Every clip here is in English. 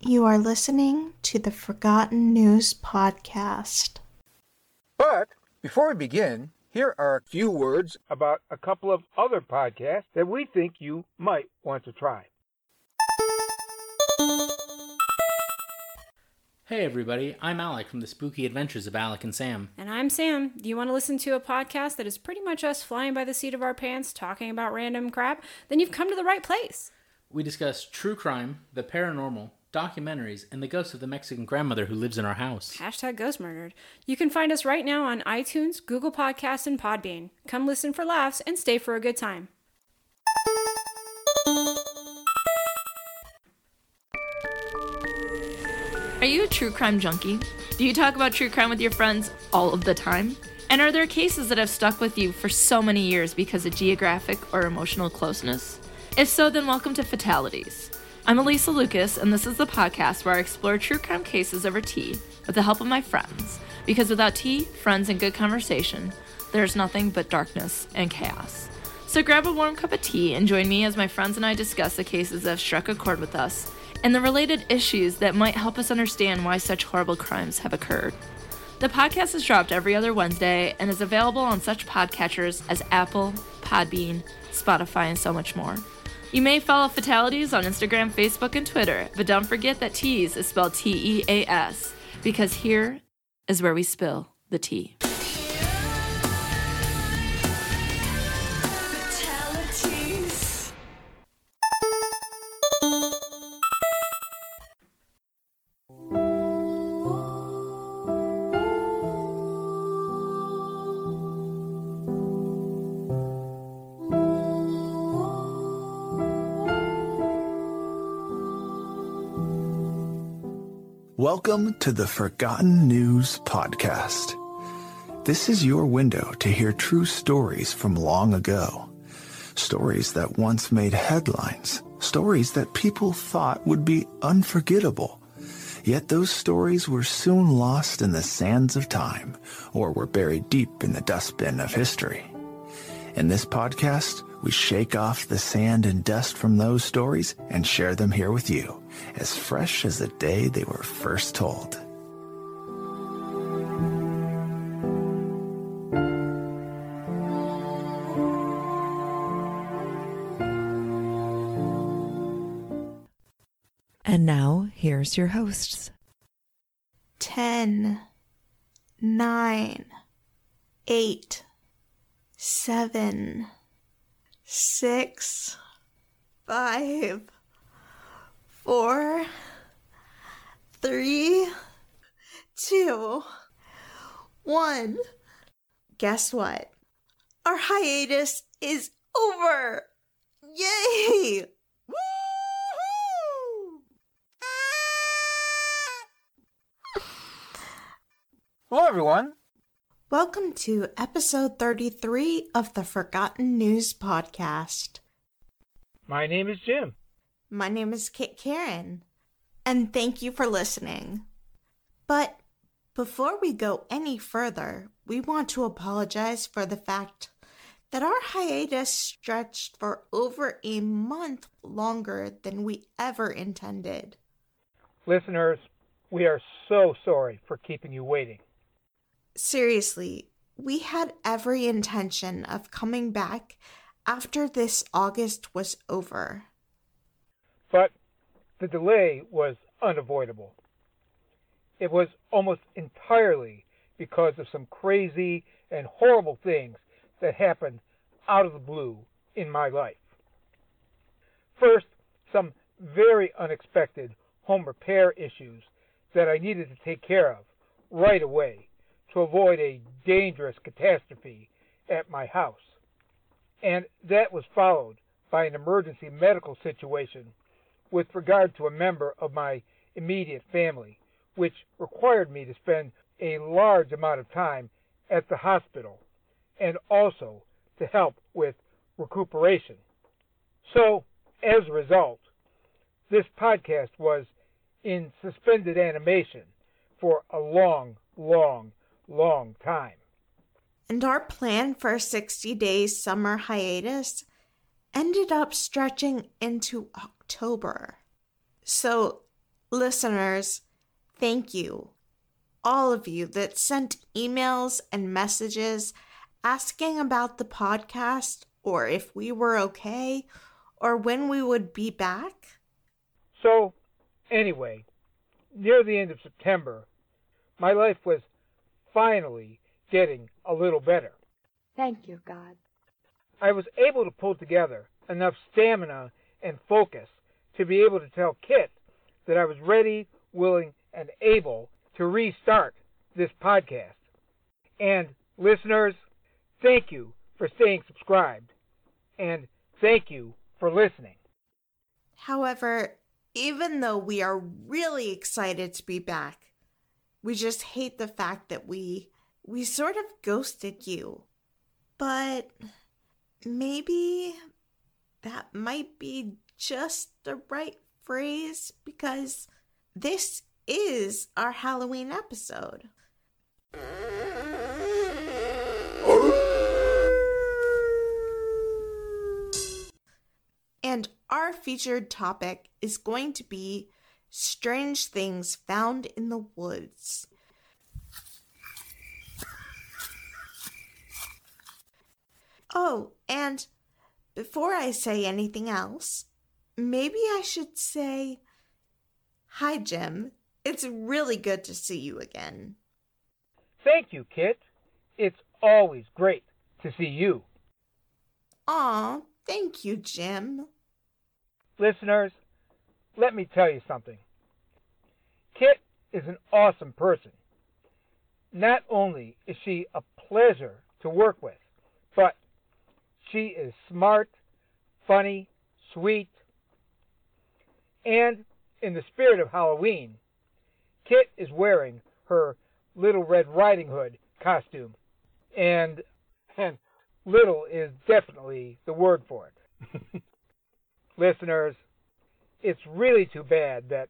You are listening to the Forgotten News Podcast. But before we begin, here are a few words about a couple of other podcasts that we think you might want to try. Hey everybody, I'm Alec from the Spooky Adventures of Alec and Sam. And I'm Sam. Do you want to listen to a podcast that is pretty much us flying by the seat of our pants talking about random crap? Then you've come to the right place. We discuss true crime, the paranormal, documentaries, and the ghost of the Mexican grandmother who lives in our house. Hashtag ghost murdered. You can find us right now on iTunes, Google Podcasts, and Podbean. Come listen for laughs and stay for a good time. Are you a true crime junkie? Do you talk about true crime with your friends all of the time? And are there cases that have stuck with you for so many years because of geographic or emotional closeness? If so, then welcome to Fatalities. I'm Elisa Lucas, and this is the podcast where I explore true crime cases over tea with the help of my friends. Because without tea, friends, and good conversation, there's nothing but darkness and chaos. So grab a warm cup of tea and join me as my friends and I discuss the cases that have struck a chord with us and the related issues that might help us understand why such horrible crimes have occurred. The podcast is dropped every other Wednesday and is available on such podcatchers as Apple, Podbean, Spotify, and so much more. You may follow Fatalities on Instagram, Facebook, and Twitter, but don't forget that Teas is spelled T E A S, because here is where we spill the tea. Welcome to the Forgotten News Podcast. This is your window to hear true stories from long ago. Stories that once made headlines. Stories that people thought would be unforgettable. Yet those stories were soon lost in the sands of time or were buried deep in the dustbin of history. In this podcast, we shake off the sand and dust from those stories and share them here with you, as fresh as the day they were first told. And now, here's your hosts. Ten, nine, eight, seven 7, 6, 5, 4, 3, 2, 1. Guess what? Our hiatus is over! Yay! Woo-hoo! Hello, everyone. Welcome to episode 33 of the Forgotten News Podcast. My name is Jim. My name is Kit Karen, and thank you for listening. But before we go any further, we want to apologize for the fact that our hiatus stretched for over a month longer than we ever intended. Listeners, we are so sorry for keeping you waiting. Seriously, we had every intention of coming back after this August was over. But the delay was unavoidable. It was almost entirely because of some crazy and horrible things that happened out of the blue in my life. First, some very unexpected home repair issues that I needed to take care of right away to avoid a dangerous catastrophe at my house. And that was followed by an emergency medical situation with regard to a member of my immediate family, which required me to spend a large amount of time at the hospital and also to help with recuperation. So, as a result, this podcast was in suspended animation for a long, long, long time. And our plan for a 60 days summer hiatus ended up stretching into October. So Listeners, thank you. All of you that sent emails and messages asking about the podcast or if we were okay or when we would be back. So, anyway, near the end of September, my life was finally getting a little better. Thank you, God. I was able to pull together enough stamina and focus to be able to tell Kit that I was ready, willing, and able to restart this podcast. And listeners, thank you for staying subscribed. And thank you for listening. However, even though we are really excited to be back, we just hate the fact that we we sort of ghosted you. But maybe that might be just the right phrase because this is our Halloween episode. And our featured topic is going to be strange things found in the woods. Oh, and before I say anything else, maybe I should say, Hi, Jim. It's really good to see you again. Thank you, Kit. It's always great to see you. Aw, thank you, Jim. Listeners, let me tell you something. Kit is an awesome person. Not only is she a pleasure to work with, but she is smart, funny, sweet, and in the spirit of Halloween, Kit is wearing her Little Red Riding Hood costume. And, and little is definitely the word for it. Listeners, it's really too bad that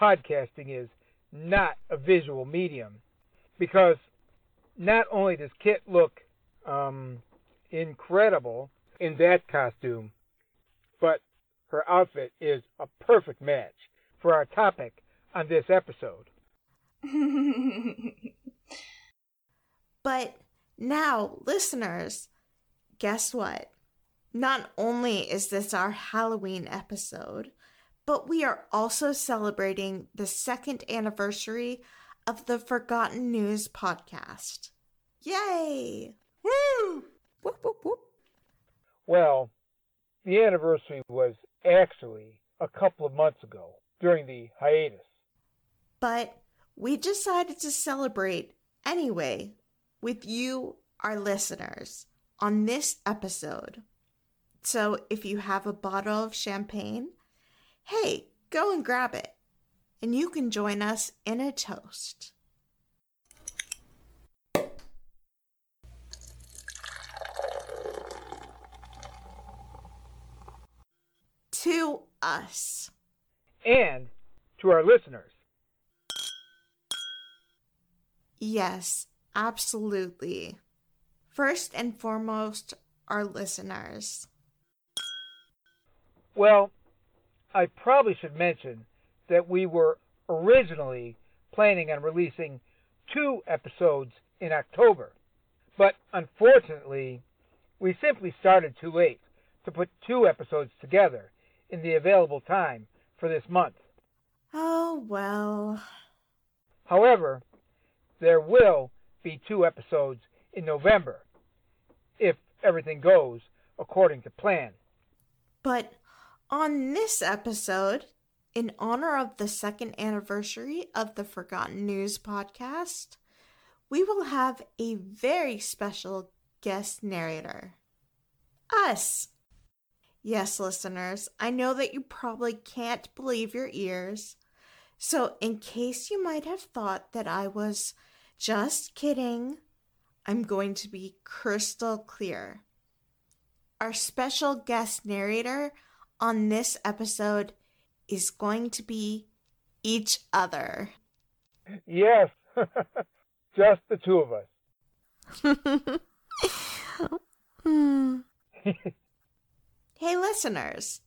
podcasting is not a visual medium because not only does Kit look um, incredible in that costume, but her outfit is a perfect match for our topic on this episode. but now, listeners, guess what? Not only is this our Halloween episode, but we are also celebrating the second anniversary of the Forgotten News podcast. Yay! Woo! Whoop, whoop, whoop. Well, the anniversary was actually a couple of months ago during the hiatus. But we decided to celebrate anyway with you, our listeners, on this episode. So if you have a bottle of champagne, hey, go and grab it, and you can join us in a toast. To us. And to our listeners. Yes, absolutely. First and foremost, our listeners. Well, I probably should mention that we were originally planning on releasing two episodes in October, but unfortunately, we simply started too late to put two episodes together in the available time for this month. Oh, well. However, there will be two episodes in November if everything goes according to plan. But on this episode, in honor of the second anniversary of the Forgotten News podcast, we will have a very special guest narrator. Us. Yes, listeners, I know that you probably can't believe your ears. So, in case you might have thought that I was just kidding, I'm going to be crystal clear. Our special guest narrator on this episode is going to be each other. Yes, just the two of us. Hmm. hey, listeners,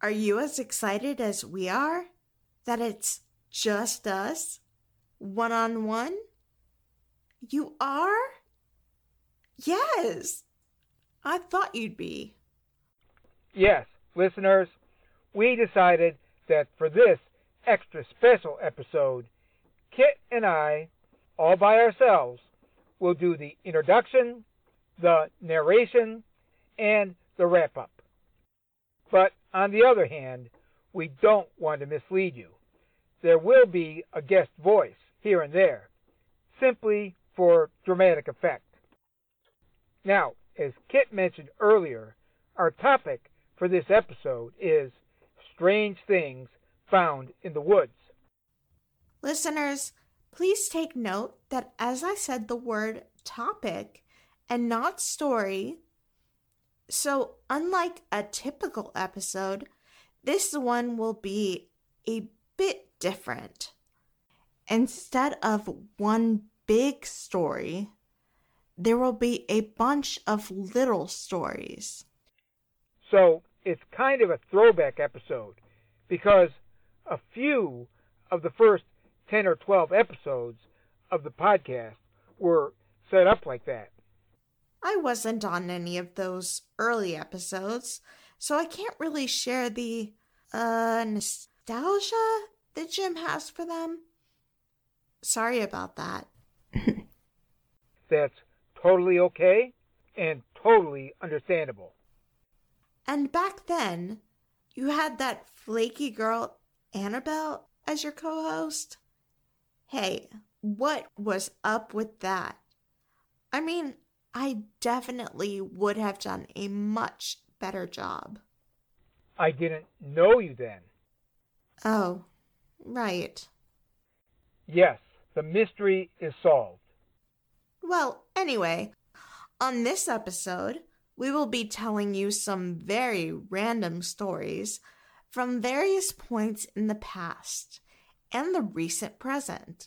are you as excited as we are? that it's just us? One on one? You are? Yes. I thought you'd be. Yes, listeners, we decided that for this extra special episode, Kit and I, all by ourselves, will do the introduction, the narration, and the wrap up. But on the other hand, we don't want to mislead you. There will be a guest voice here and there, simply for dramatic effect. Now, as Kit mentioned earlier, our topic for this episode is strange things found in the woods. Listeners, please take note that as I said the word topic and not story, so unlike a typical episode, this one will be a bit different. Instead of one big story, there will be a bunch of little stories. So it's kind of a throwback episode because a few of the first 10 or 12 episodes of the podcast were set up like that. I wasn't on any of those early episodes, so I can't really share the uh nostalgia that Jim has for them. Sorry about that. That's totally okay and totally understandable. And back then, you had that flaky girl, Annabelle, as your co host. Hey, what was up with that? I mean, I definitely would have done a much better job. I didn't know you then. Oh, right. Yes, the mystery is solved. Well, anyway, on this episode, we will be telling you some very random stories from various points in the past and the recent present,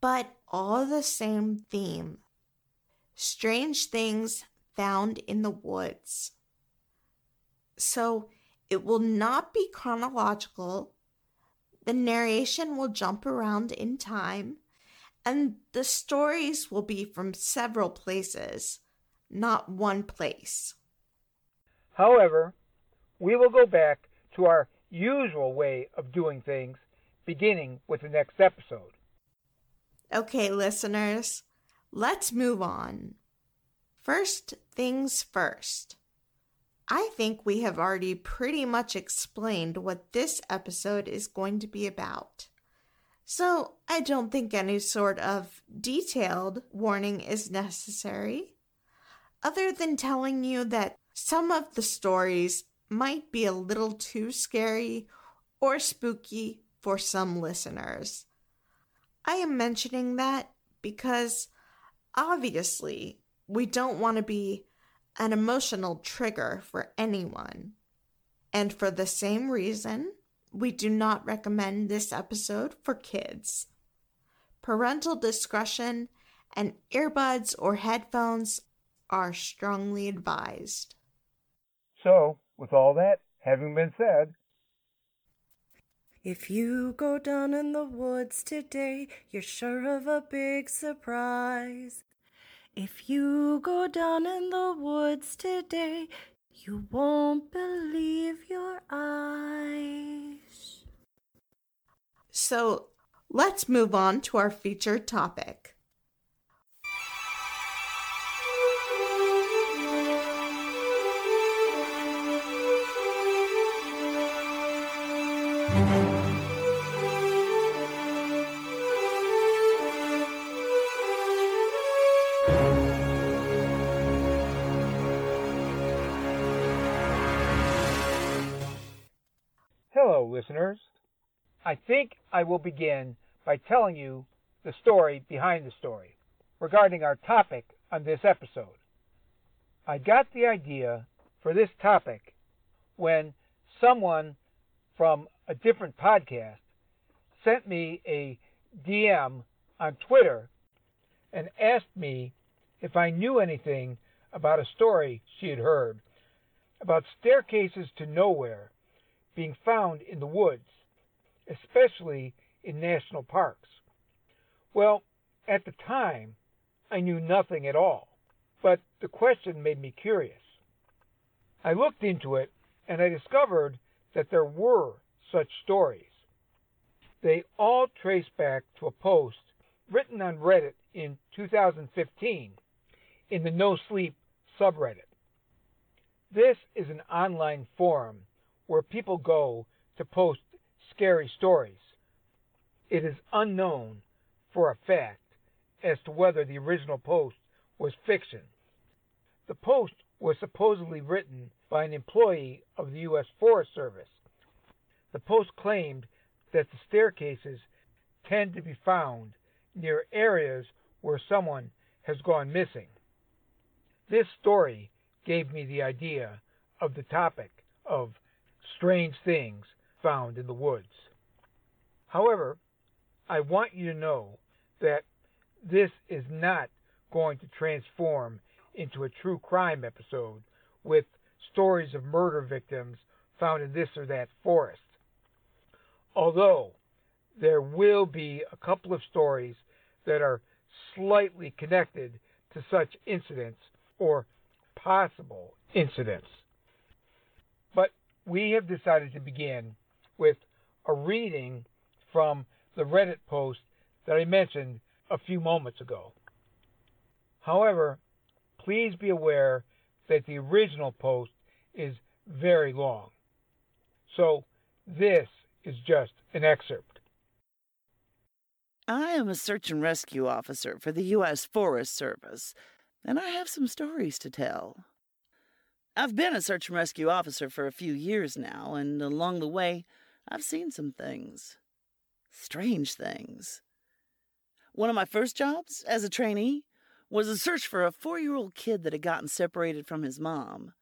but all the same theme. Strange things found in the woods. So it will not be chronological, the narration will jump around in time, and the stories will be from several places, not one place. However, we will go back to our usual way of doing things, beginning with the next episode. Okay, listeners, let's move on. First things first. I think we have already pretty much explained what this episode is going to be about. So I don't think any sort of detailed warning is necessary, other than telling you that some of the stories might be a little too scary or spooky for some listeners. I am mentioning that because obviously we don't want to be an emotional trigger for anyone. And for the same reason, we do not recommend this episode for kids. Parental discretion and earbuds or headphones are strongly advised. So, with all that having been said, If you go down in the woods today, you're sure of a big surprise. If you go down in the woods today, you won't believe your eyes. So let's move on to our featured topic. Listeners. I think I will begin by telling you the story behind the story regarding our topic on this episode. I got the idea for this topic when someone from a different podcast sent me a DM on Twitter and asked me if I knew anything about a story she had heard about staircases to nowhere being found in the woods especially in national parks. Well, at the time, I knew nothing at all, but the question made me curious. I looked into it and I discovered that there were such stories. They all trace back to a post written on Reddit in 2015 in the No Sleep subreddit. This is an online forum where people go to post scary stories. It is unknown for a fact as to whether the original post was fiction. The post was supposedly written by an employee of the U.S. Forest Service. The post claimed that the staircases tend to be found near areas where someone has gone missing. This story gave me the idea of the topic of strange things found in the woods. However, I want you to know that this is not going to transform into a true crime episode with stories of murder victims found in this or that forest. Although there will be a couple of stories that are slightly connected to such incidents or possible incidents. We have decided to begin with a reading from the Reddit post that I mentioned a few moments ago. However, please be aware that the original post is very long. So this is just an excerpt. I am a search and rescue officer for the U.S. Forest Service, and I have some stories to tell. I've been a search and rescue officer for a few years now, and along the way, I've seen some things. Strange things. One of my first jobs as a trainee was a search for a four year old kid that had gotten separated from his mom.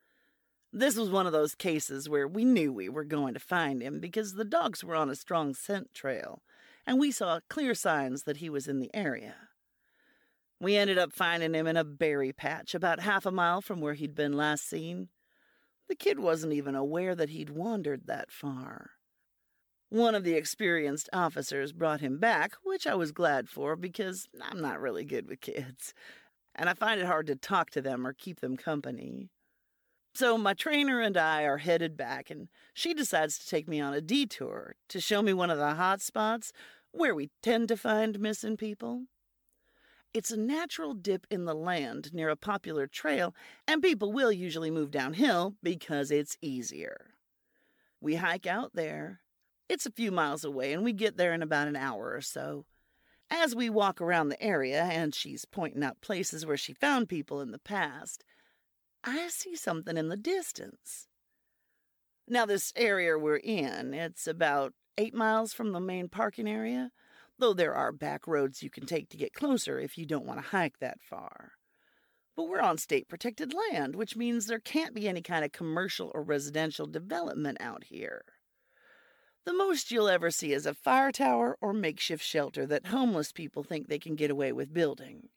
This was one of those cases where we knew we were going to find him because the dogs were on a strong scent trail, and we saw clear signs that he was in the area. We ended up finding him in a berry patch about half a mile from where he'd been last seen. The kid wasn't even aware that he'd wandered that far. One of the experienced officers brought him back, which I was glad for because I'm not really good with kids, and I find it hard to talk to them or keep them company. So my trainer and I are headed back, and she decides to take me on a detour to show me one of the hot spots where we tend to find missing people. It's a natural dip in the land near a popular trail, and people will usually move downhill because it's easier. We hike out there. It's a few miles away, and we get there in about an hour or so. As we walk around the area, and she's pointing out places where she found people in the past, I see something in the distance. Now, this area we're in, it's about eight miles from the main parking area, though there are back roads you can take to get closer if you don't want to hike that far. But we're on state protected land, which means there can't be any kind of commercial or residential development out here. The most you'll ever see is a fire tower or makeshift shelter that homeless people think they can get away with building.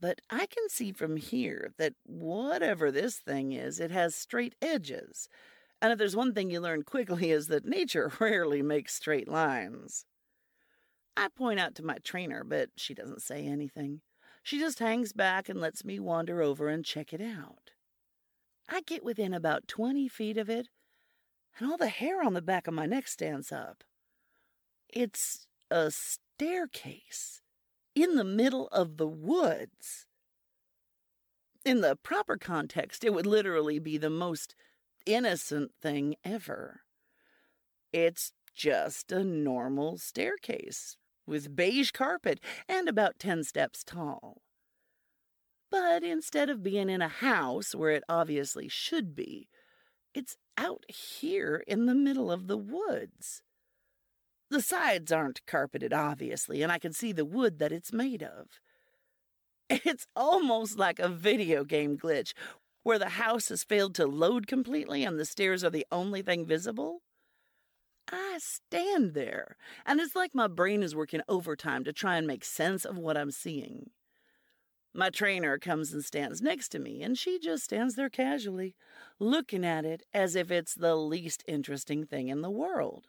But I can see from here that whatever this thing is, it has straight edges. And if there's one thing you learn quickly is that nature rarely makes straight lines. I point out to my trainer, but she doesn't say anything. She just hangs back and lets me wander over and check it out. I get within about 20 feet of it, and all the hair on the back of my neck stands up. It's a staircase in the middle of the woods. In the proper context, it would literally be the most innocent thing ever. It's just a normal staircase with beige carpet and about 10 steps tall. But instead of being in a house where it obviously should be, it's out here in the middle of the woods. The sides aren't carpeted, obviously, and I can see the wood that it's made of. It's almost like a video game glitch where the house has failed to load completely and the stairs are the only thing visible. I stand there, and it's like my brain is working overtime to try and make sense of what I'm seeing. My trainer comes and stands next to me, and she just stands there casually, looking at it as if it's the least interesting thing in the world.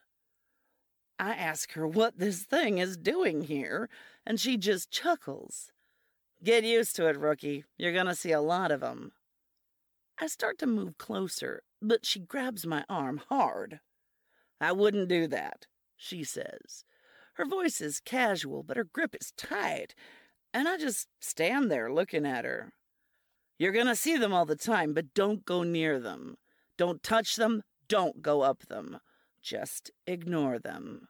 I ask her what this thing is doing here, and she just chuckles. Get used to it, rookie. You're gonna see a lot of 'em. I start to move closer, but she grabs my arm hard. I wouldn't do that, she says. Her voice is casual, but her grip is tight, and I just stand there looking at her. You're gonna see them all the time, but don't go near them. Don't touch them, don't go up them. Just ignore them.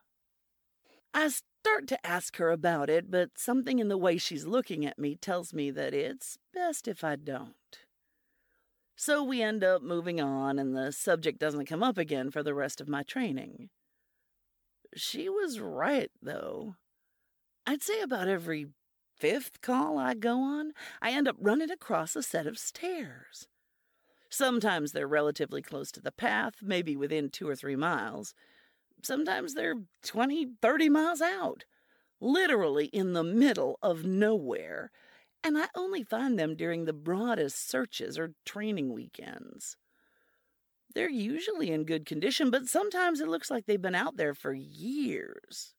I start to ask her about it, but something in the way she's looking at me tells me that it's best if I don't. So we end up moving on, and the subject doesn't come up again for the rest of my training. She was right, though. I'd say about every fifth call I go on, I end up running across a set of stairs. Sometimes they're relatively close to the path, maybe within two or three miles. Sometimes they're 20, 30 miles out, literally in the middle of nowhere, and I only find them during the broadest searches or training weekends. They're usually in good condition, but sometimes it looks like they've been out there for years.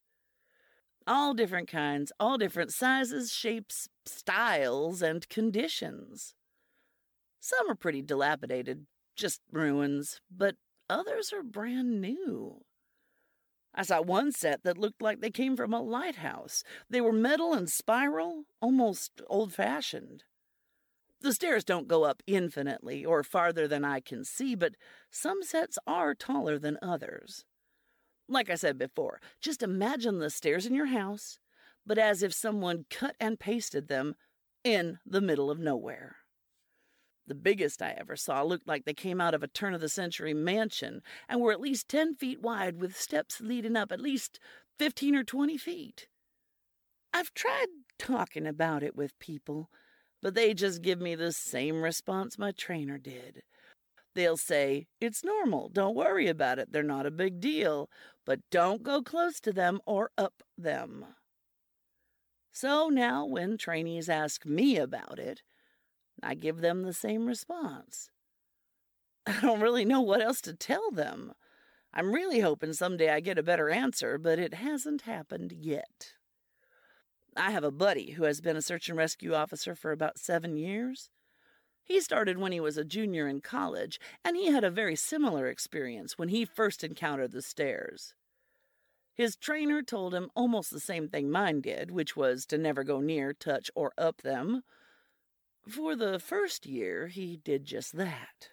All different kinds, all different sizes, shapes, styles, and conditions. Some are pretty dilapidated, just ruins, but others are brand new. I saw one set that looked like they came from a lighthouse. They were metal and spiral, almost old fashioned. The stairs don't go up infinitely or farther than I can see, but some sets are taller than others. Like I said before, just imagine the stairs in your house, but as if someone cut and pasted them in the middle of nowhere. The biggest I ever saw looked like they came out of a turn of the century mansion and were at least 10 feet wide with steps leading up at least 15 or 20 feet. I've tried talking about it with people, but they just give me the same response my trainer did. They'll say, It's normal, don't worry about it, they're not a big deal, but don't go close to them or up them. So now, when trainees ask me about it, I give them the same response. I don't really know what else to tell them. I'm really hoping someday I get a better answer, but it hasn't happened yet. I have a buddy who has been a search and rescue officer for about seven years. He started when he was a junior in college, and he had a very similar experience when he first encountered the stairs. His trainer told him almost the same thing mine did, which was to never go near, touch, or up them, for the first year, he did just that.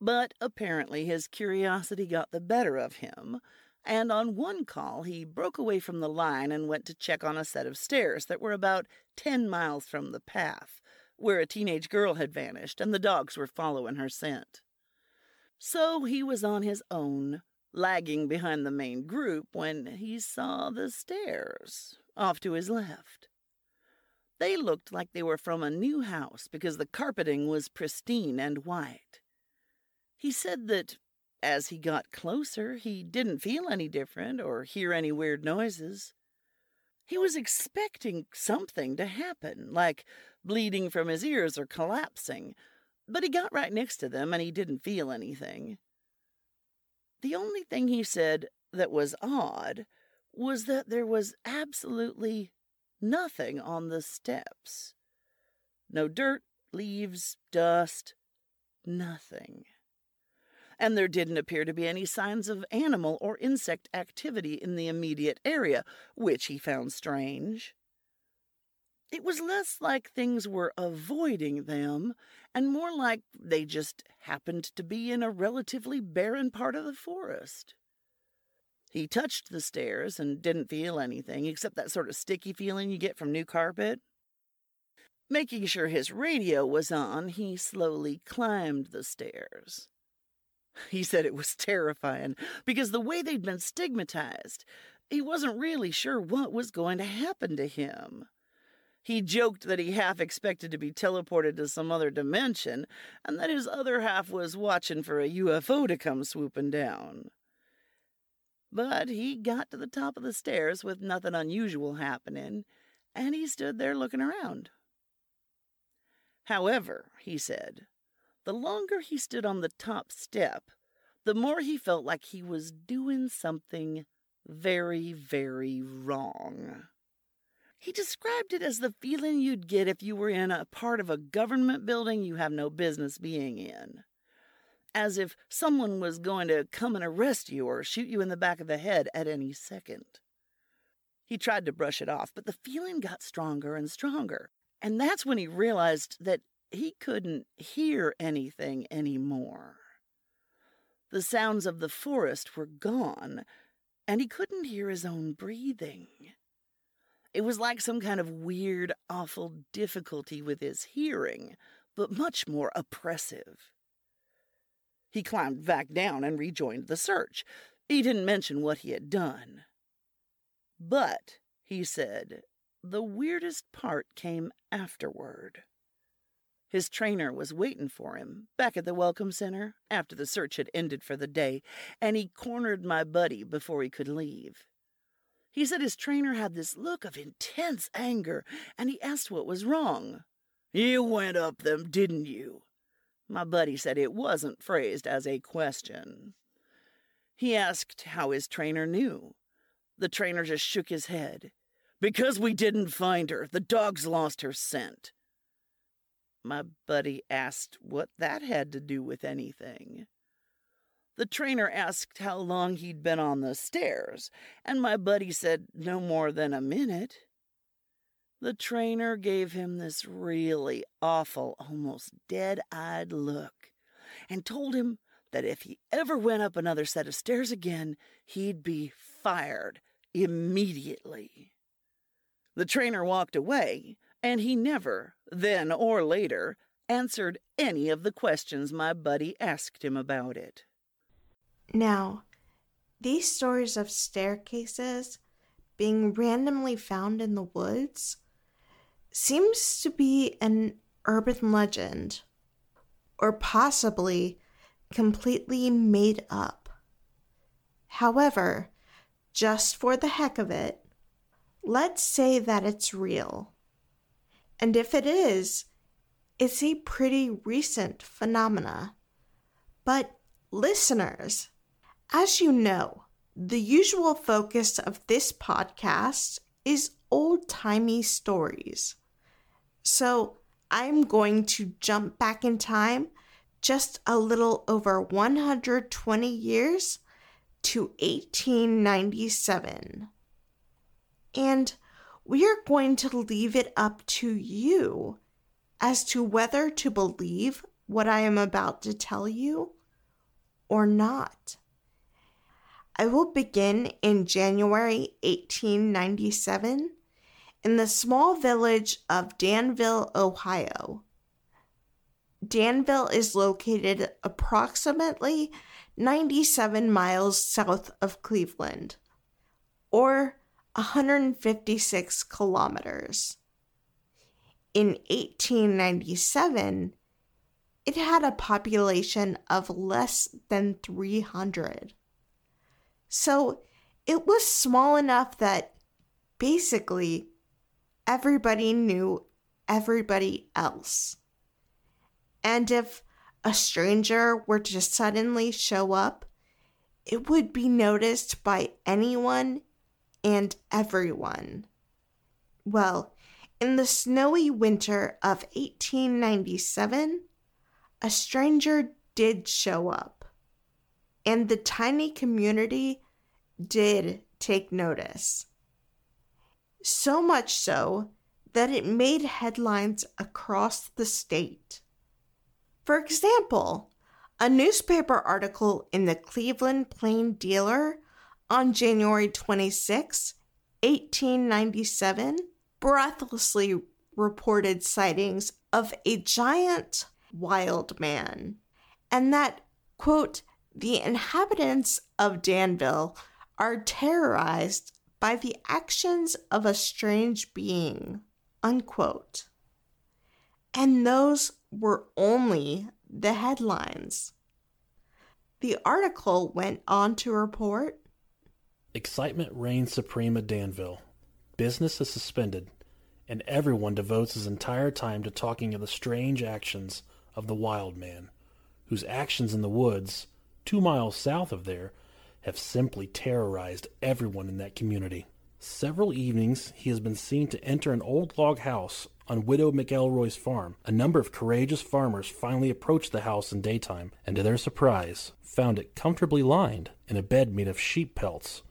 But apparently his curiosity got the better of him, and on one call he broke away from the line and went to check on a set of stairs that were about ten miles from the path, where a teenage girl had vanished and the dogs were following her scent. So he was on his own, lagging behind the main group, when he saw the stairs off to his left. They looked like they were from a new house because the carpeting was pristine and white. He said that as he got closer, he didn't feel any different or hear any weird noises. He was expecting something to happen, like bleeding from his ears or collapsing, but he got right next to them and he didn't feel anything. The only thing he said that was odd was that there was absolutely nothing on the steps. No dirt, leaves, dust, nothing. And there didn't appear to be any signs of animal or insect activity in the immediate area, which he found strange. It was less like things were avoiding them, and more like they just happened to be in a relatively barren part of the forest. He touched the stairs and didn't feel anything except that sort of sticky feeling you get from new carpet. Making sure his radio was on, he slowly climbed the stairs. He said it was terrifying because the way they'd been stigmatized, he wasn't really sure what was going to happen to him. He joked that he half expected to be teleported to some other dimension and that his other half was watching for a UFO to come swooping down. But he got to the top of the stairs with nothing unusual happening, and he stood there looking around. However, he said, the longer he stood on the top step, the more he felt like he was doing something very, very wrong. He described it as the feeling you'd get if you were in a part of a government building you have no business being in. As if someone was going to come and arrest you or shoot you in the back of the head at any second. He tried to brush it off, but the feeling got stronger and stronger. And that's when he realized that he couldn't hear anything anymore. The sounds of the forest were gone, and he couldn't hear his own breathing. It was like some kind of weird, awful difficulty with his hearing, but much more oppressive. He climbed back down and rejoined the search. He didn't mention what he had done. But, he said, the weirdest part came afterward. His trainer was waiting for him back at the Welcome Center after the search had ended for the day, and he cornered my buddy before he could leave. He said his trainer had this look of intense anger, and he asked what was wrong. You went up them, didn't you? My buddy said it wasn't phrased as a question. He asked how his trainer knew. The trainer just shook his head. Because we didn't find her, the dogs lost her scent. My buddy asked what that had to do with anything. The trainer asked how long he'd been on the stairs, and my buddy said no more than a minute. The trainer gave him this really awful, almost dead eyed look and told him that if he ever went up another set of stairs again, he'd be fired immediately. The trainer walked away, and he never, then or later, answered any of the questions my buddy asked him about it. Now, these stories of staircases being randomly found in the woods seems to be an urban legend, or possibly completely made up. However, just for the heck of it, let's say that it's real. And if it is, it's a pretty recent phenomena. But listeners, as you know, the usual focus of this podcast is old timey stories. So I'm going to jump back in time just a little over 120 years to 1897. And we are going to leave it up to you as to whether to believe what I am about to tell you or not. I will begin in January 1897 in the small village of Danville, Ohio. Danville is located approximately 97 miles south of Cleveland, or 156 kilometers. In 1897, it had a population of less than 300. So it was small enough that basically everybody knew everybody else. And if a stranger were to suddenly show up, it would be noticed by anyone and everyone. Well, in the snowy winter of 1897, a stranger did show up, and the tiny community did take notice. So much so that it made headlines across the state. For example, a newspaper article in the Cleveland Plain Dealer on January 26, 1897, breathlessly reported sightings of a giant wild man, and that, quote, the inhabitants of Danville are terrorized by the actions of a strange being, unquote. And those were only the headlines. The article went on to report Excitement reigns supreme at Danville. Business is suspended, and everyone devotes his entire time to talking of the strange actions of the wild man, whose actions in the woods, two miles south of there, have simply terrorized everyone in that community. Several evenings he has been seen to enter an old log house on Widow McElroy's farm. A number of courageous farmers finally approached the house in daytime, and to their surprise, found it comfortably lined in a bed made of sheep pelts,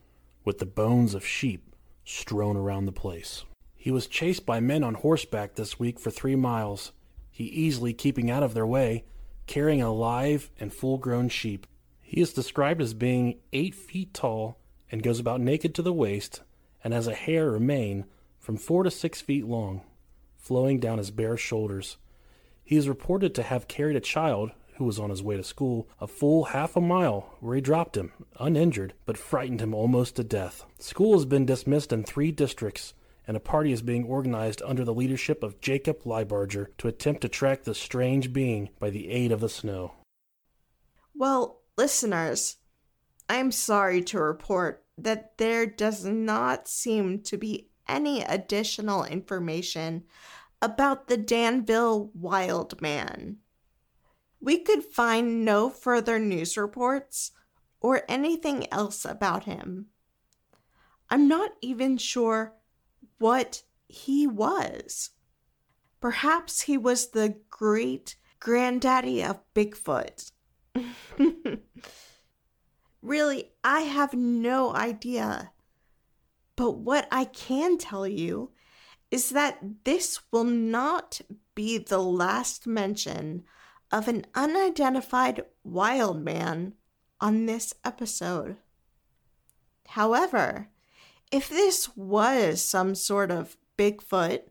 with the bones of sheep strewn around the place. He was chased by men on horseback this week for three miles, he easily keeping out of their way, carrying a live and full grown sheep. He is described as being eight feet tall and goes about naked to the waist and has a hair or mane from four to six feet long, flowing down his bare shoulders. He is reported to have carried a child who was on his way to school a full half a mile where he dropped him, uninjured, but frightened him almost to death. School has been dismissed in three districts, and a party is being organized under the leadership of Jacob Lybarger to attempt to track the strange being by the aid of the snow. Well, listeners, I am sorry to report that there does not seem to be any additional information about the Danville Wild Man. We could find no further news reports or anything else about him. I'm not even sure what he was. Perhaps he was the great granddaddy of Bigfoot. really, I have no idea. But what I can tell you is that this will not be the last mention of an unidentified wild man on this episode. However, if this was some sort of Bigfoot,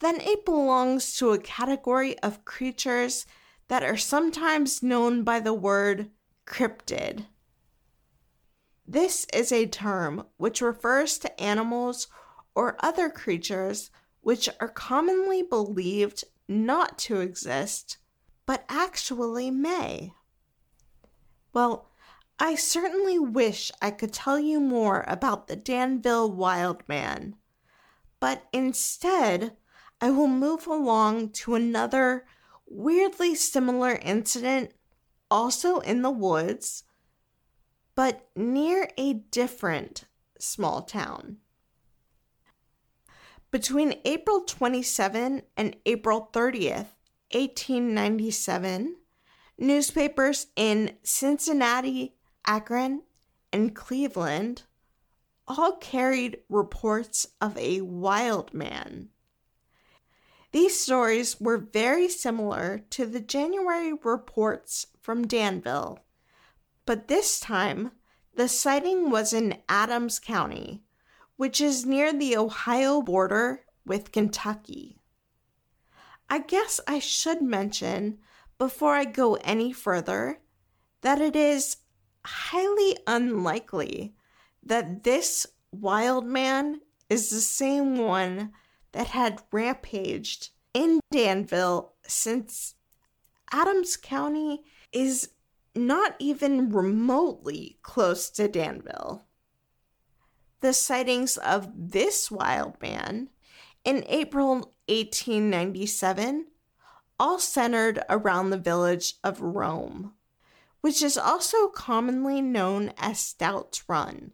then it belongs to a category of creatures that are sometimes known by the word cryptid. This is a term which refers to animals or other creatures which are commonly believed not to exist, but actually may. Well, I certainly wish I could tell you more about the Danville Wild Man, but instead, I will move along to another weirdly similar incident, also in the woods, but near a different small town. Between April 27 and April 30th, 1897, newspapers in Cincinnati, Akron, and Cleveland all carried reports of a wild man. These stories were very similar to the January reports from Danville, but this time the sighting was in Adams County, which is near the Ohio border with Kentucky. I guess I should mention before I go any further that it is highly unlikely that this wild man is the same one that had rampaged in Danville since Adams County is not even remotely close to Danville. The sightings of this wild man in April 1897 all centered around the village of Rome which is also commonly known as Stout's Run,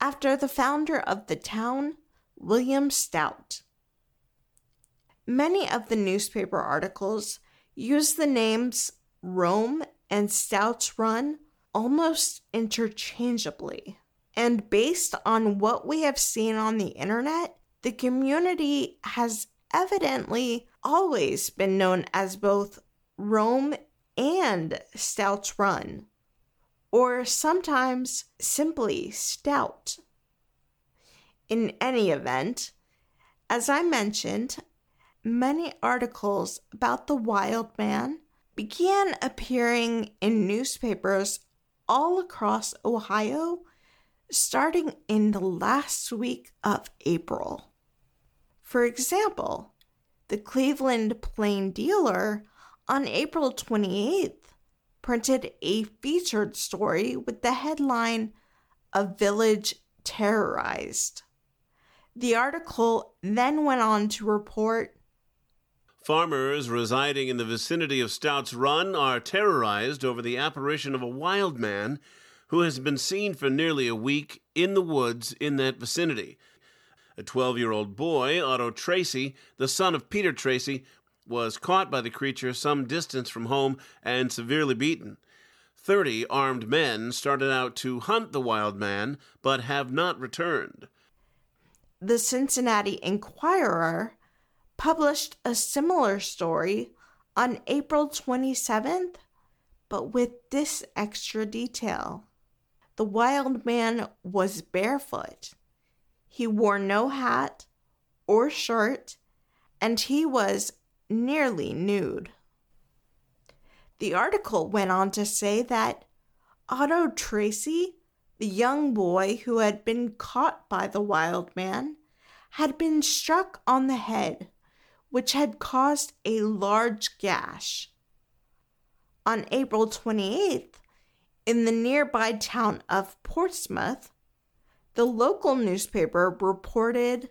after the founder of the town, William Stout. Many of the newspaper articles use the names Rome and Stout's Run almost interchangeably. And based on what we have seen on the internet, the community has evidently always been known as both Rome and Stout's Run, or sometimes simply Stout. In any event, as I mentioned, many articles about the wild man began appearing in newspapers all across Ohio starting in the last week of April. For example, the Cleveland Plain Dealer on April 28th, printed a featured story with the headline A Village Terrorized. The article then went on to report Farmers residing in the vicinity of Stout's Run are terrorized over the apparition of a wild man who has been seen for nearly a week in the woods in that vicinity. A 12 year old boy, Otto Tracy, the son of Peter Tracy, was caught by the creature some distance from home and severely beaten. Thirty armed men started out to hunt the wild man, but have not returned. The Cincinnati Enquirer published a similar story on April 27th, but with this extra detail. The wild man was barefoot. He wore no hat or shirt, and he was nearly nude. The article went on to say that Otto Tracy, the young boy who had been caught by the wild man, had been struck on the head, which had caused a large gash. On April 28th, in the nearby town of Portsmouth, the local newspaper reported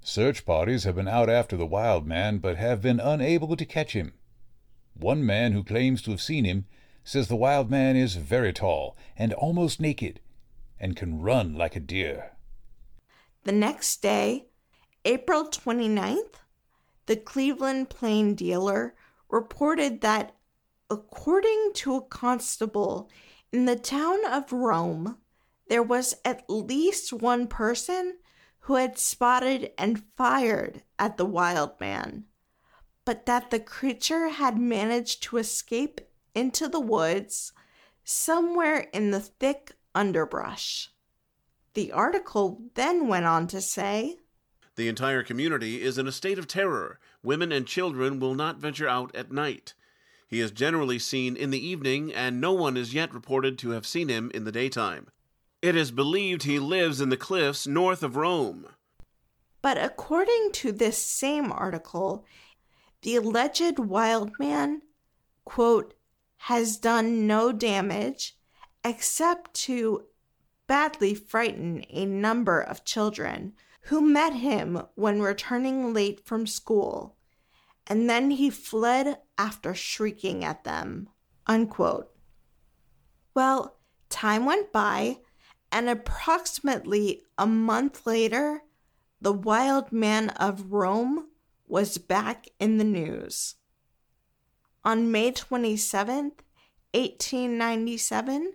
Search parties have been out after the wild man but have been unable to catch him. One man who claims to have seen him says the wild man is very tall and almost naked and can run like a deer. The next day, April 29th, the Cleveland Plain Dealer reported that, according to a constable in the town of Rome, there was at least one person who had spotted and fired at the wild man, but that the creature had managed to escape into the woods somewhere in the thick underbrush. The article then went on to say The entire community is in a state of terror. Women and children will not venture out at night. He is generally seen in the evening, and no one is yet reported to have seen him in the daytime. It is believed he lives in the cliffs north of Rome. But according to this same article, the alleged wild man, quote, has done no damage except to badly frighten a number of children who met him when returning late from school, and then he fled after shrieking at them. Unquote. Well, time went by, and approximately a month later, the wild man of Rome was back in the news. On May 27, 1897,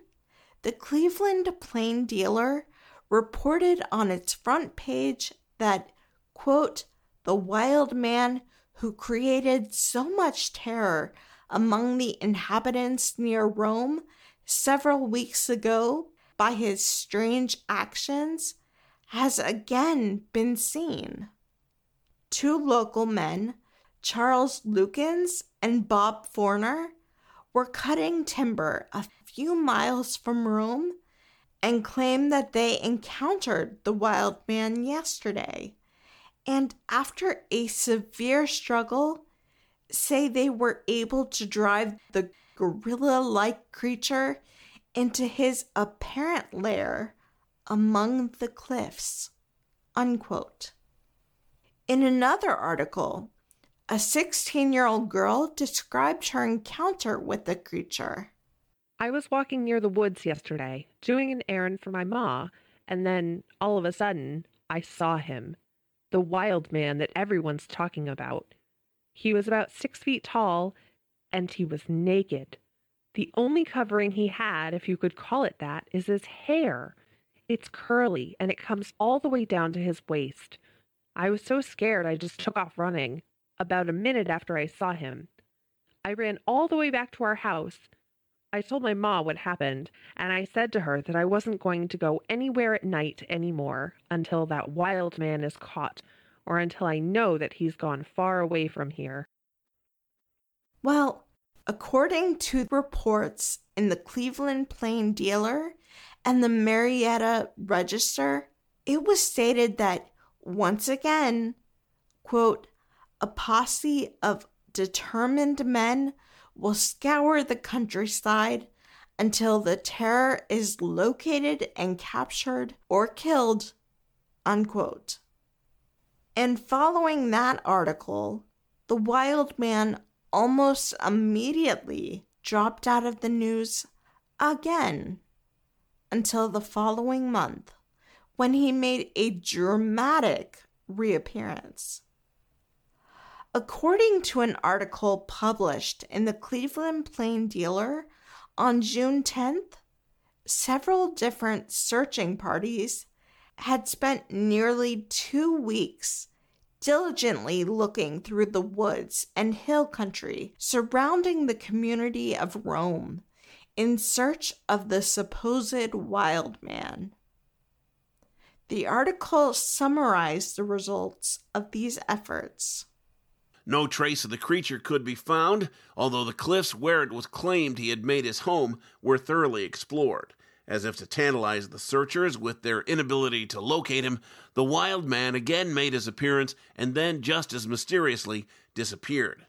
the Cleveland Plain Dealer reported on its front page that, quote, the wild man who created so much terror among the inhabitants near Rome several weeks ago by his strange actions has again been seen. Two local men, Charles Lukens and Bob Forner, were cutting timber a few miles from Rome and claim that they encountered the wild man yesterday. And after a severe struggle, say they were able to drive the gorilla like creature into his apparent lair among the cliffs. Unquote. In another article, a 16 year old girl described her encounter with the creature. I was walking near the woods yesterday, doing an errand for my ma, and then, all of a sudden, I saw him. The wild man that everyone's talking about. He was about six feet tall, and he was naked. The only covering he had, if you could call it that, is his hair. It's curly, and it comes all the way down to his waist. I was so scared I just took off running, about a minute after I saw him. I ran all the way back to our house. I told my ma what happened, and I said to her that I wasn't going to go anywhere at night anymore until that wild man is caught, or until I know that he's gone far away from here. Well, according to reports in the Cleveland Plain Dealer and the Marietta Register, it was stated that once again, quote, a posse of determined men will scour the countryside until the terror is located and captured or killed, unquote. And following that article, the wild man almost immediately dropped out of the news again. until the following month when he made a dramatic reappearance. According to an article published in the Cleveland Plain Dealer on June 10th, several different searching parties had spent nearly two weeks diligently looking through the woods and hill country surrounding the community of Rome in search of the supposed wild man. The article summarized the results of these efforts. No trace of the creature could be found, although the cliffs where it was claimed he had made his home were thoroughly explored. As if to tantalize the searchers with their inability to locate him, the wild man again made his appearance and then, just as mysteriously, disappeared.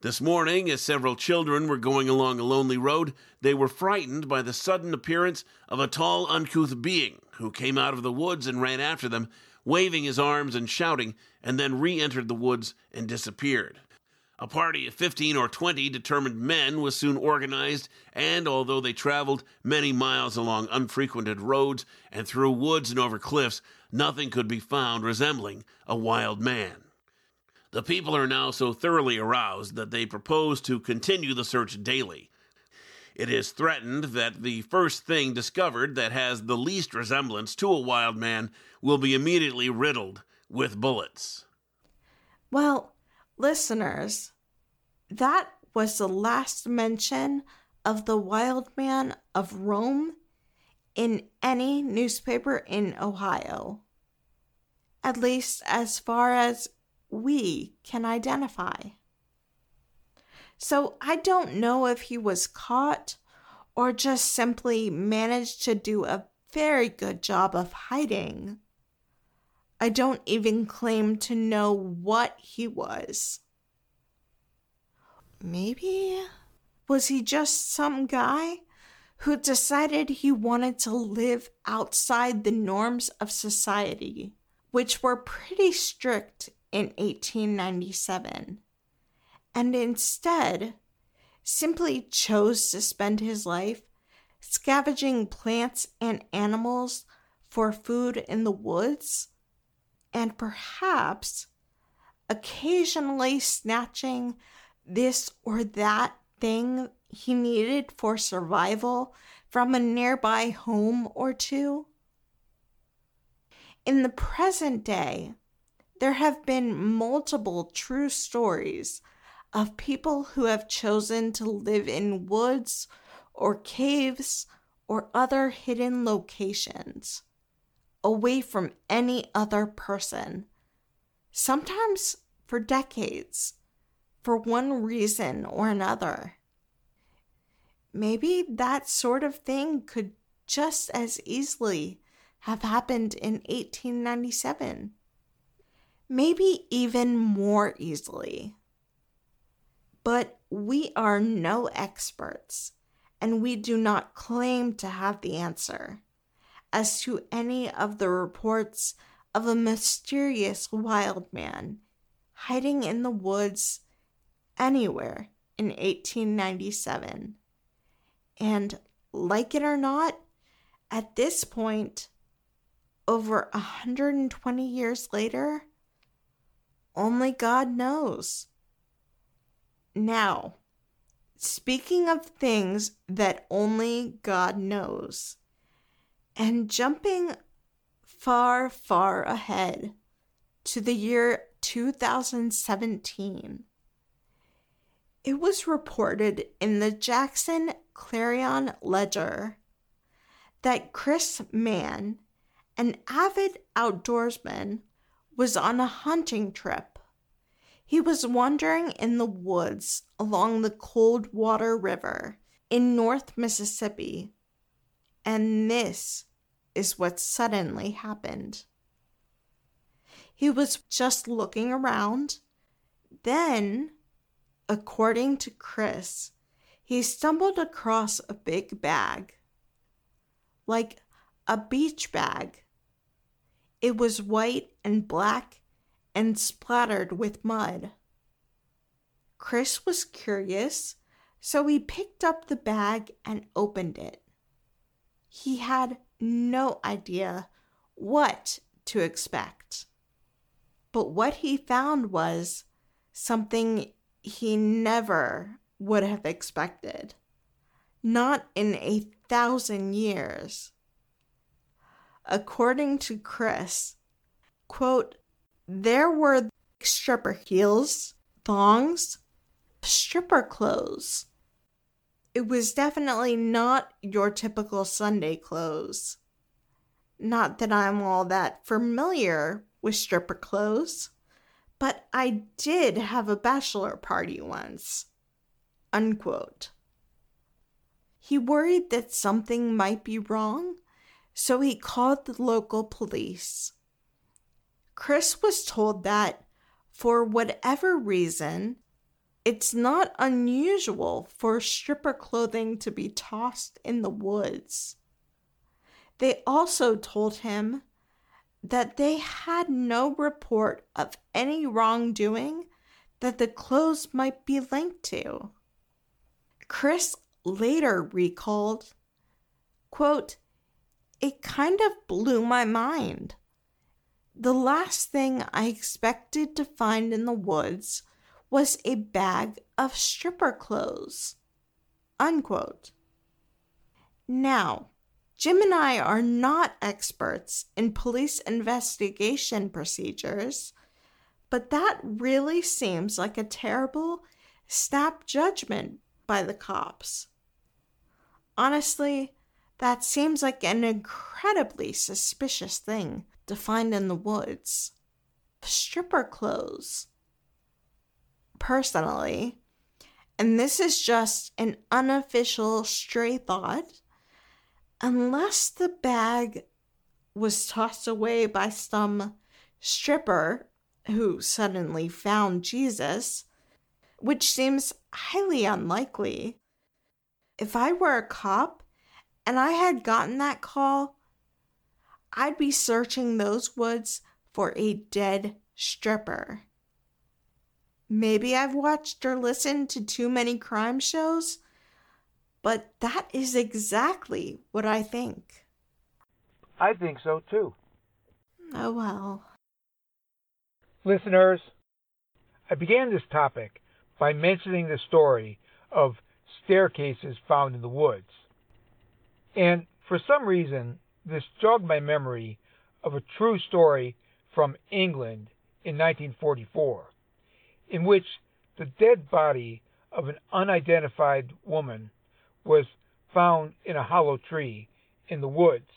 This morning, as several children were going along a lonely road, they were frightened by the sudden appearance of a tall, uncouth being who came out of the woods and ran after them, waving his arms and shouting, and then re entered the woods and disappeared. A party of 15 or 20 determined men was soon organized, and although they traveled many miles along unfrequented roads and through woods and over cliffs, nothing could be found resembling a wild man. The people are now so thoroughly aroused that they propose to continue the search daily. It is threatened that the first thing discovered that has the least resemblance to a wild man will be immediately riddled with bullets. Well, listeners, that was the last mention of the wild man of Rome in any newspaper in Ohio. At least as far as we can identify. So I don't know if he was caught or just simply managed to do a very good job of hiding. I don't even claim to know what he was. Maybe was he just some guy who decided he wanted to live outside the norms of society, which were pretty strict in 1897? and instead simply chose to spend his life scavenging plants and animals for food in the woods, and perhaps occasionally snatching this or that thing he needed for survival from a nearby home or two? In the present day, there have been multiple true stories of people who have chosen to live in woods or caves or other hidden locations away from any other person, sometimes for decades, for one reason or another. Maybe that sort of thing could just as easily have happened in 1897. Maybe even more easily. But we are no experts, and we do not claim to have the answer as to any of the reports of a mysterious wild man hiding in the woods anywhere in 1897. And like it or not, at this point, over 120 years later, only God knows. Now, speaking of things that only God knows, and jumping far, far ahead to the year 2017, it was reported in the Jackson Clarion Ledger that Chris Mann, an avid outdoorsman, was on a hunting trip. He was wandering in the woods along the Coldwater River in North Mississippi, and this is what suddenly happened. He was just looking around. Then, according to Chris, he stumbled across a big bag, like a beach bag. It was white and black and splattered with mud. Chris was curious, so he picked up the bag and opened it. he had no idea what to expect. But what he found was something he never would have expected. Not in a thousand years. According to Chris, quote, there were stripper heels, thongs, stripper clothes. It was definitely not your typical Sunday clothes. Not that I'm all that familiar with stripper clothes, but I did have a bachelor party once. Unquote. He worried that something might be wrong, so he called the local police. Chris was told that, for whatever reason, it's not unusual for stripper clothing to be tossed in the woods. They also told him that they had no report of any wrongdoing that the clothes might be linked to. Chris later recalled, quote, It kind of blew my mind. The last thing I expected to find in the woods was a bag of stripper clothes. Unquote. Now, Jim and I are not experts in police investigation procedures, but that really seems like a terrible snap judgment by the cops. Honestly, that seems like an incredibly suspicious thing to find in the woods. Stripper clothes. Personally, and this is just an unofficial stray thought, unless the bag was tossed away by some stripper who suddenly found Jesus, which seems highly unlikely. If I were a cop and I had gotten that call, I'd be searching those woods for a dead stripper. Maybe I've watched or listened to too many crime shows, but that is exactly what I think. I think so too. Oh well. Listeners, I began this topic by mentioning the story of staircases found in the woods. And for some reason, this jogged my memory of a true story from England in 1944, in which the dead body of an unidentified woman was found in a hollow tree in the woods.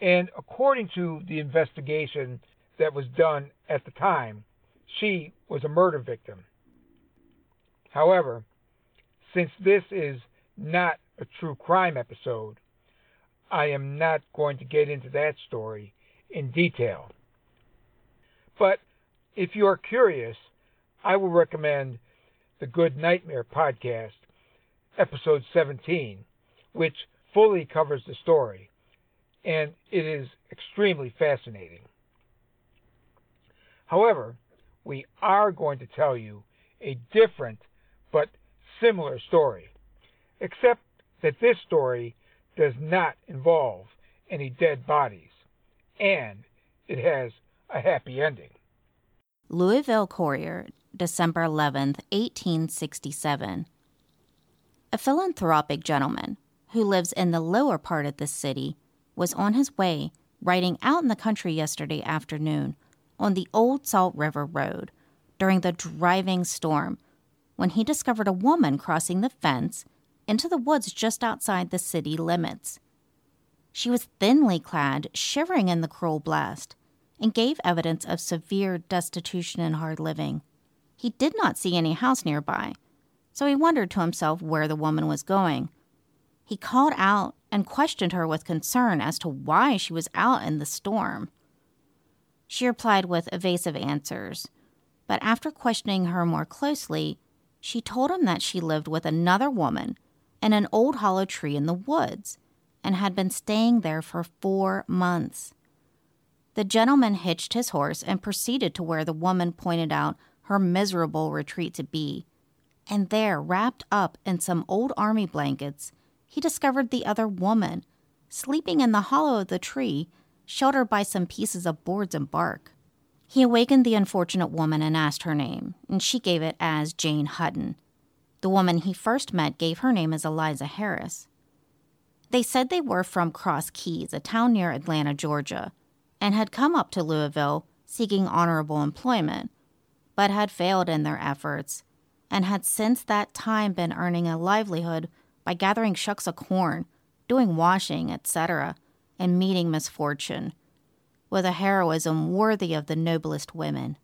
And according to the investigation that was done at the time, she was a murder victim. However, since this is not a true crime episode, I am not going to get into that story in detail. But if you are curious, I will recommend the Good Nightmare podcast, episode 17, which fully covers the story, and it is extremely fascinating. However, we are going to tell you a different but similar story, except that this story does not involve any dead bodies, and it has a happy ending. Louisville Courier, December 11th, 1867. A philanthropic gentleman who lives in the lower part of the city was on his way riding out in the country yesterday afternoon on the Old Salt River Road during the driving storm when he discovered a woman crossing the fence into the woods just outside the city limits. She was thinly clad, shivering in the cruel blast, and gave evidence of severe destitution and hard living. He did not see any house nearby, so he wondered to himself where the woman was going. He called out and questioned her with concern as to why she was out in the storm. She replied with evasive answers, but after questioning her more closely, she told him that she lived with another woman in an old hollow tree in the woods and had been staying there for four months. The gentleman hitched his horse and proceeded to where the woman pointed out her miserable retreat to be. And there, wrapped up in some old army blankets, he discovered the other woman, sleeping in the hollow of the tree, sheltered by some pieces of boards and bark. He awakened the unfortunate woman and asked her name, and she gave it as Jane Hutton. The woman he first met gave her name as Eliza Harris. They said they were from Cross Keys, a town near Atlanta, Georgia, and had come up to Louisville seeking honorable employment, but had failed in their efforts, and had since that time been earning a livelihood by gathering shucks of corn, doing washing, etc., and meeting misfortune with a heroism worthy of the noblest women.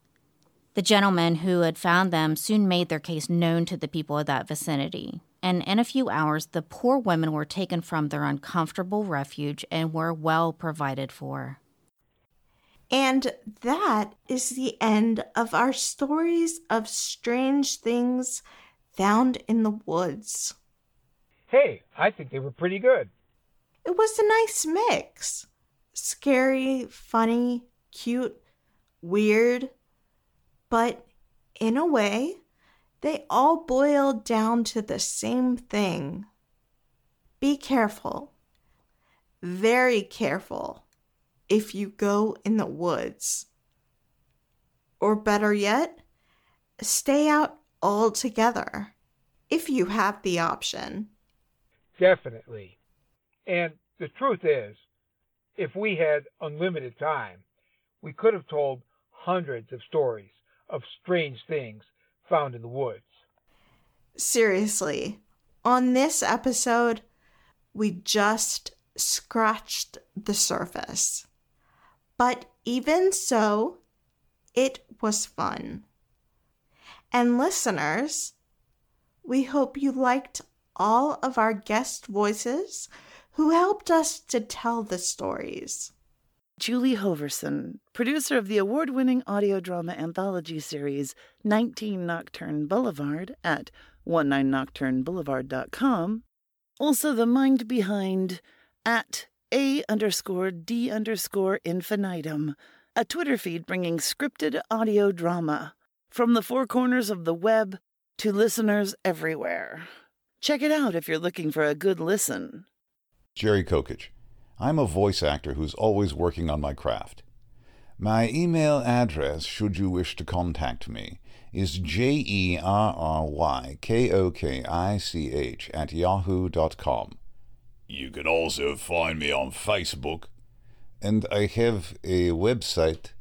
The gentlemen who had found them soon made their case known to the people of that vicinity, and in a few hours the poor women were taken from their uncomfortable refuge and were well provided for. And that is the end of our stories of strange things found in the woods. Hey, I think they were pretty good. It was a nice mix scary, funny, cute, weird, but in a way, they all boiled down to the same thing. Be careful, very careful, if you go in the woods. Or better yet, stay out altogether if you have the option. Definitely. And the truth is, if we had unlimited time, we could have told hundreds of stories of strange things found in the woods. Seriously, on this episode, we just scratched the surface. But even so, it was fun. And listeners, we hope you liked all of our guest voices who helped us to tell the stories. Julie Hoverson, producer of the award winning audio drama anthology series 19 Nocturne Boulevard at 19nocturneboulevard.com. Also, the mind behind at A underscore D underscore infinitum, a Twitter feed bringing scripted audio drama from the four corners of the web to listeners everywhere. Check it out if you're looking for a good listen. Jerry Kokich. I'm a voice actor who's always working on my craft. My email address, should you wish to contact me, is jerrykokich at yahoo.com. You can also find me on Facebook, and I have a website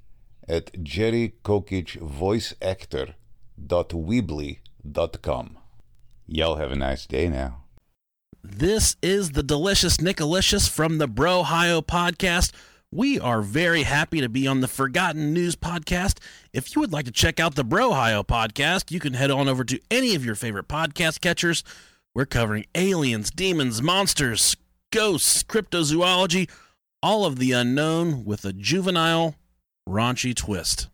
at jerrykokichvoiceactor.weebly.com. Y'all have a nice day now. This is the delicious Nicolicious from the Bro Brohio podcast. We are very happy to be on the Forgotten News podcast. If you would like to check out the Bro Brohio podcast, you can head on over to any of your favorite podcast catchers. We're covering aliens, demons, monsters, ghosts, cryptozoology, all of the unknown with a juvenile, raunchy twist.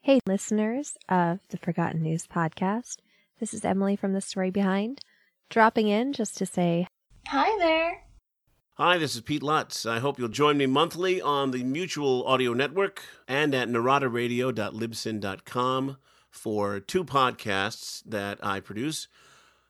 Hey, listeners of the Forgotten News podcast. This is Emily from The Story Behind dropping in just to say hi there. Hi, this is Pete Lutz. I hope you'll join me monthly on the Mutual Audio Network and at naradaradio.libsyn.com for two podcasts that I produce.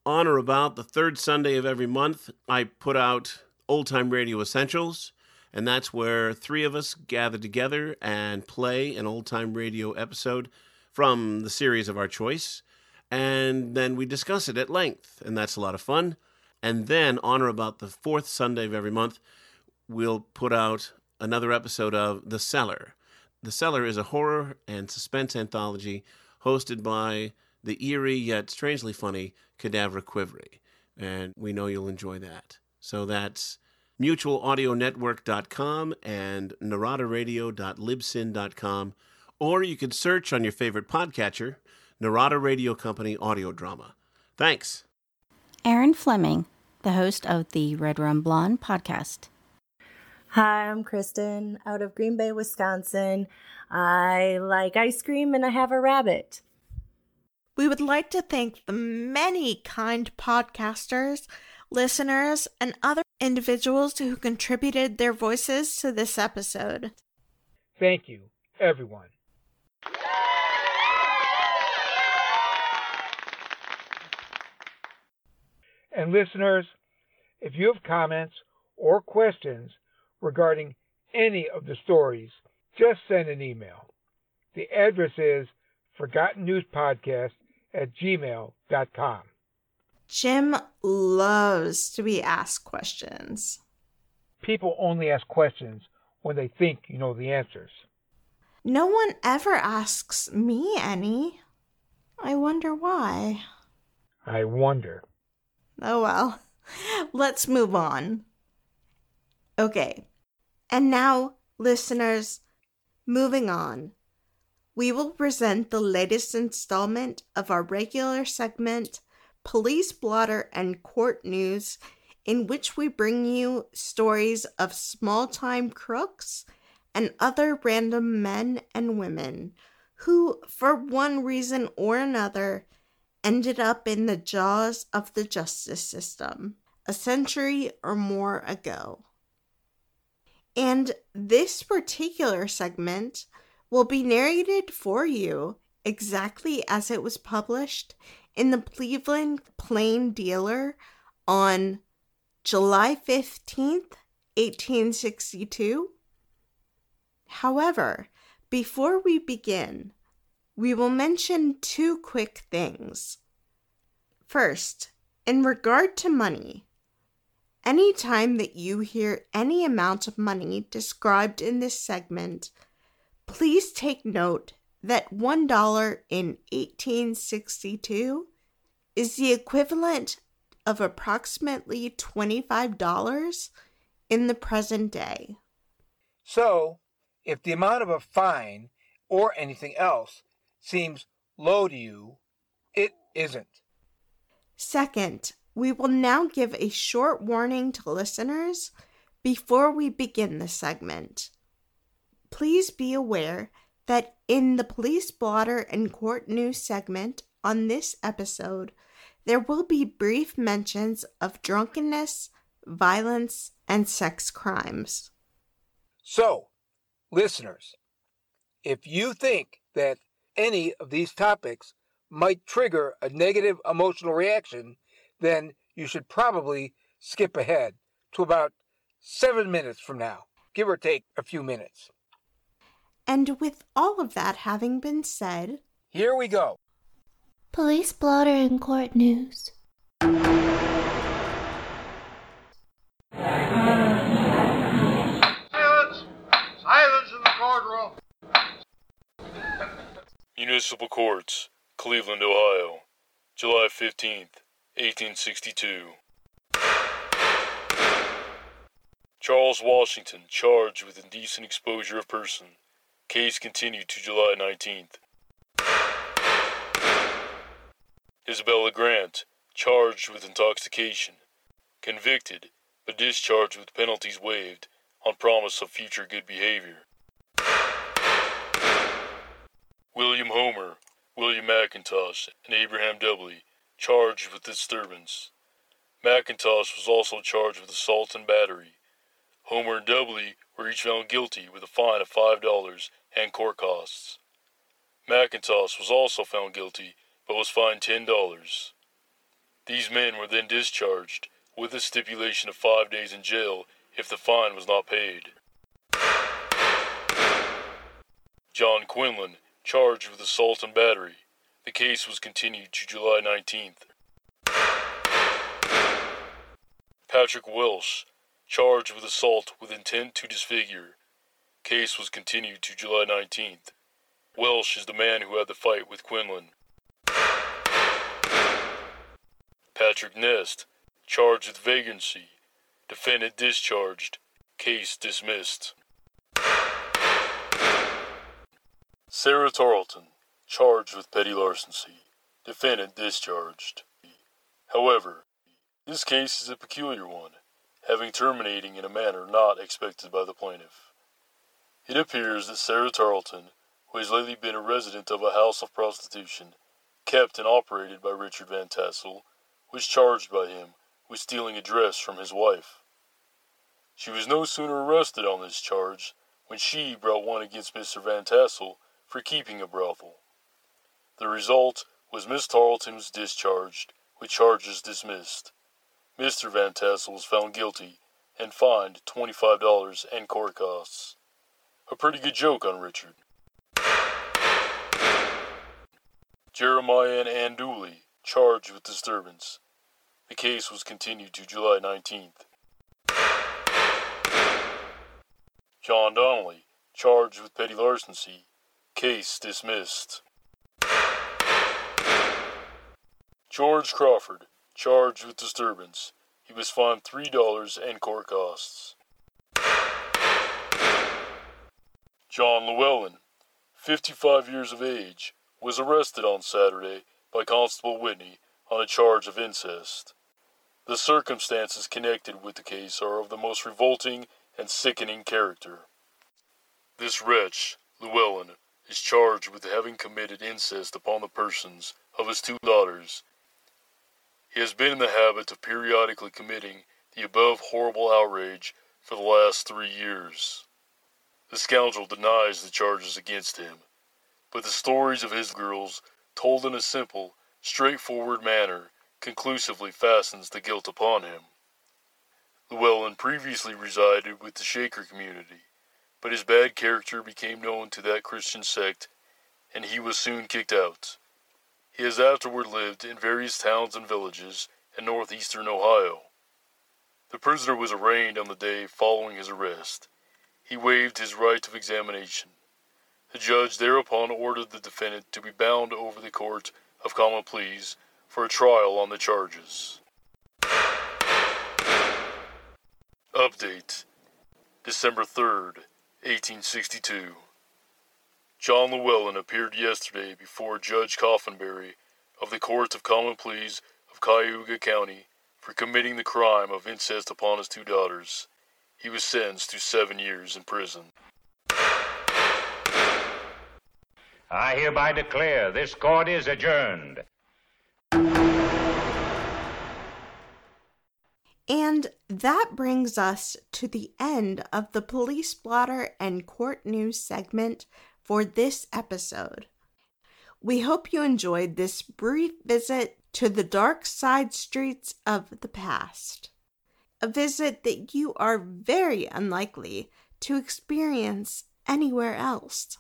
On or about the third Sunday of every month, I put out Old Time Radio Essentials, and that's where three of us gather together and play an old time radio episode from the series of our choice and then we discuss it at length, and that's a lot of fun. And then, on or about the fourth Sunday of every month, we'll put out another episode of The Cellar. The Cellar is a horror and suspense anthology hosted by the eerie yet strangely funny Cadaver Quivery, and we know you'll enjoy that. So that's mutualaudionetwork.com and naradaradio.libsyn.com, or you can search on your favorite podcatcher Narada Radio Company audio drama. Thanks. Aaron Fleming, the host of the Red Rum Blonde podcast. Hi, I'm Kristen out of Green Bay, Wisconsin. I like ice cream and I have a rabbit. We would like to thank the many kind podcasters, listeners, and other individuals who contributed their voices to this episode. Thank you, everyone. And listeners, If you have comments or questions regarding any of the stories, just send an email. The address is forgottennewspodcast at gmail.com. Jim loves to be asked questions. People only ask questions when they think you know the answers. No one ever asks me any. I wonder why. I wonder. Oh well. Let's move on. Okay. And now, listeners, moving on. We will present the latest installment of our regular segment, Police Blotter and Court News, in which we bring you stories of small time crooks and other random men and women who, for one reason or another, ended up in the jaws of the justice system a century or more ago. And this particular segment will be narrated for you exactly as it was published in the Cleveland Plain Dealer on July 15th, 1862. However, before we begin, we will mention two quick things. First, in regard to money, any time that you hear any amount of money described in this segment, please take note that $1 in 1862 is the equivalent of approximately $25 in the present day. So, if the amount of a fine or anything else seems low to you, it isn't. Second, we will now give a short warning to listeners before we begin the segment. Please be aware that in the police blotter and court news segment on this episode, there will be brief mentions of drunkenness, violence, and sex crimes. So, listeners, if you think that any of these topics might trigger a negative emotional reaction, then you should probably skip ahead to about seven minutes from now, give or take a few minutes. And with all of that having been said, here we go. Police blotter and court news. Silence! Silence in the courtroom! Municipal Courts, Cleveland, Ohio, July 15th, 1862. Charles Washington charged with indecent exposure of person. Case continued to July 19th. Isabella Grant charged with intoxication. Convicted, but discharged with penalties waived on promise of future good behavior. William Homer, William McIntosh, and Abraham Dudley charged with disturbance. McIntosh was also charged with assault and battery. Homer and Dudley were each found guilty with a fine of $5 and court costs. McIntosh was also found guilty but was fined $10. These men were then discharged with a stipulation of five days in jail if the fine was not paid. John Quinlan, charged with assault and battery. The case was continued to July 19th. Patrick Welsh, charged with assault with intent to disfigure. Case was continued to July 19th. Welsh is the man who had the fight with Quinlan. Patrick Nest, charged with vagrancy. Defendant discharged. Case dismissed. Sarah Tarleton, charged with petty larceny. Defendant discharged. However, this case is a peculiar one, having terminating in a manner not expected by the plaintiff. It appears that Sarah Tarleton, who has lately been a resident of a house of prostitution, kept and operated by Richard Van Tassel, was charged by him with stealing a dress from his wife. She was no sooner arrested on this charge when she brought one against Mr. Van Tassel for keeping a brothel. The result was Miss Tarleton was discharged with charges dismissed. Mr. Van Tassel was found guilty and fined $25 and court costs. A pretty good joke on Richard. Jeremiah and Ann Dooley, charged with disturbance. The case was continued to July 19th. John Donnelly, charged with petty larceny. Case dismissed. George Crawford, charged with disturbance. He was fined $3 and court costs. John Llewellyn, 55 years of age, was arrested on Saturday by Constable Whitney on a charge of incest. The circumstances connected with the case are of the most revolting and sickening character. This wretch, Llewellyn, is charged with having committed incest upon the persons of his two daughters. He has been in the habit of periodically committing the above horrible outrage for the last three years. The scoundrel denies the charges against him, but the stories of his girls, told in a simple, straightforward manner, conclusively fastens the guilt upon him. Llewellyn previously resided with the Shaker community, but his bad character became known to that Christian sect, and he was soon kicked out. He has afterward lived in various towns and villages in northeastern Ohio. The prisoner was arraigned on the day following his arrest. He waived his right of examination. The judge thereupon ordered the defendant to be bound over the court of common pleas for a trial on the charges. Update December 3rd, 1862. John Llewellyn appeared yesterday before Judge Coffinberry of the Court of Common Pleas of Cuyahoga County for committing the crime of incest upon his two daughters. He was sentenced to seven years in prison. I hereby declare this court is adjourned. And that brings us to the end of the police blotter and court news segment for this episode. We hope you enjoyed this brief visit to the dark side streets of the past. A visit that you are very unlikely to experience anywhere else.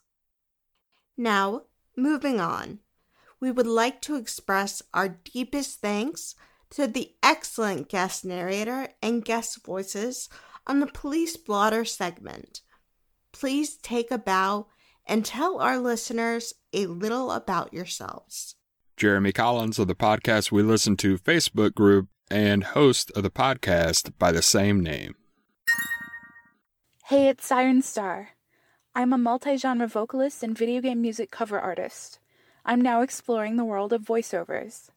Now, moving on, we would like to express our deepest thanks to the excellent guest narrator and guest voices on the Police Blotter segment. Please take a bow and tell our listeners a little about yourselves. Jeremy Collins of the Podcast We Listen to Facebook group and host of the podcast by the same name. Hey, it's Siren Star. I'm a multi genre vocalist and video game music cover artist. I'm now exploring the world of voiceovers.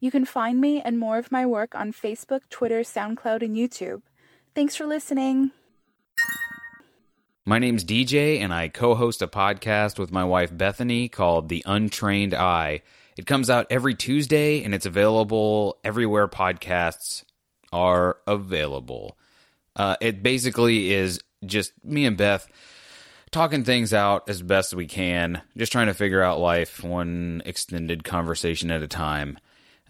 You can find me and more of my work on Facebook, Twitter, SoundCloud, and YouTube. Thanks for listening. My name's DJ, and I co host a podcast with my wife Bethany called The Untrained Eye. It comes out every Tuesday, and it's available everywhere podcasts are available. Uh, it basically is just me and Beth talking things out as best we can, just trying to figure out life one extended conversation at a time.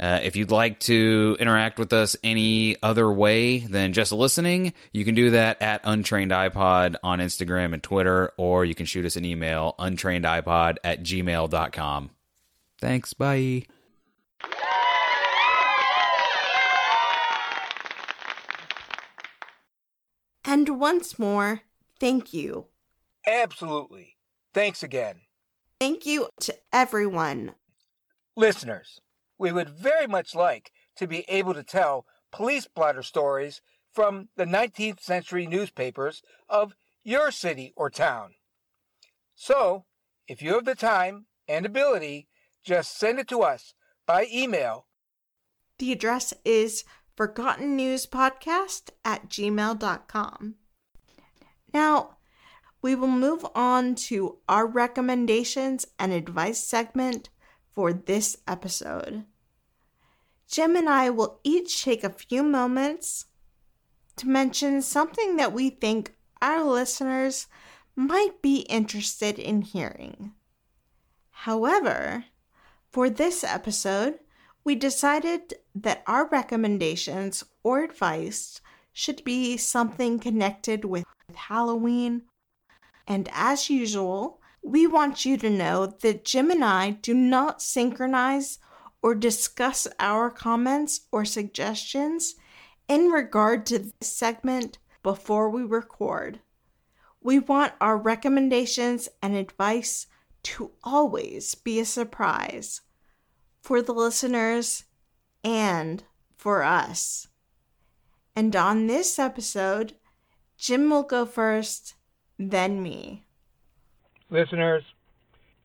Uh, if you'd like to interact with us any other way than just listening, you can do that at Untrained iPod on Instagram and Twitter, or you can shoot us an email, untrainedipod at gmail.com. Thanks. Bye. And once more, thank you. Absolutely. Thanks again. Thank you to everyone. Listeners, we would very much like to be able to tell police blotter stories from the 19th century newspapers of your city or town. So, if you have the time and ability, just send it to us by email. The address is forgottennewspodcast at gmail.com. Now, we will move on to our recommendations and advice segment for this episode. Jim and I will each take a few moments to mention something that we think our listeners might be interested in hearing. However, for this episode, we decided that our recommendations or advice should be something connected with Halloween. And as usual, we want you to know that Jim and I do not synchronize or discuss our comments or suggestions in regard to this segment before we record. We want our recommendations and advice to always be a surprise for the listeners and for us. And on this episode, Jim will go first, then me. Listeners,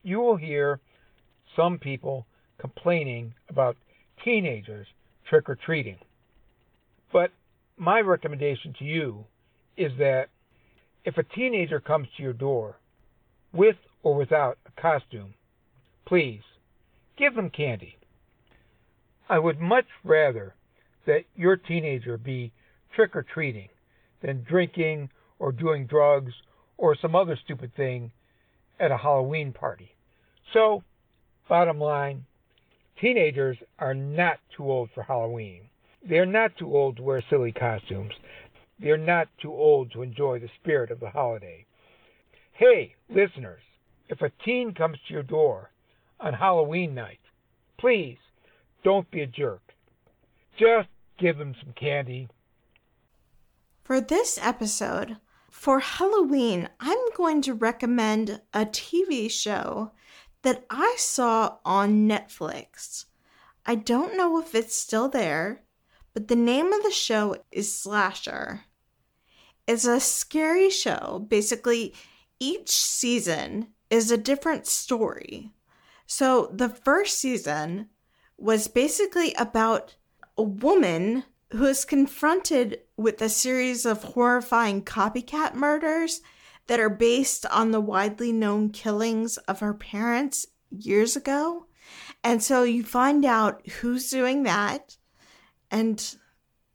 you will hear some people complaining about teenagers trick or treating. But my recommendation to you is that if a teenager comes to your door with or without a costume, please give them candy. I would much rather that your teenager be trick or treating than drinking or doing drugs or some other stupid thing at a Halloween party. So, bottom line, teenagers are not too old for Halloween. They're not too old to wear silly costumes. They're not too old to enjoy the spirit of the holiday. Hey, listeners, if a teen comes to your door on Halloween night, please don't be a jerk. Just give them some candy. For this episode, for Halloween, I'm going to recommend a TV show that I saw on Netflix. I don't know if it's still there, but the name of the show is Slasher. It's a scary show. Basically, each season is a different story. So the first season was basically about a woman who is confronted with a series of horrifying copycat murders that are based on the widely known killings of her parents years ago. And so you find out who's doing that, and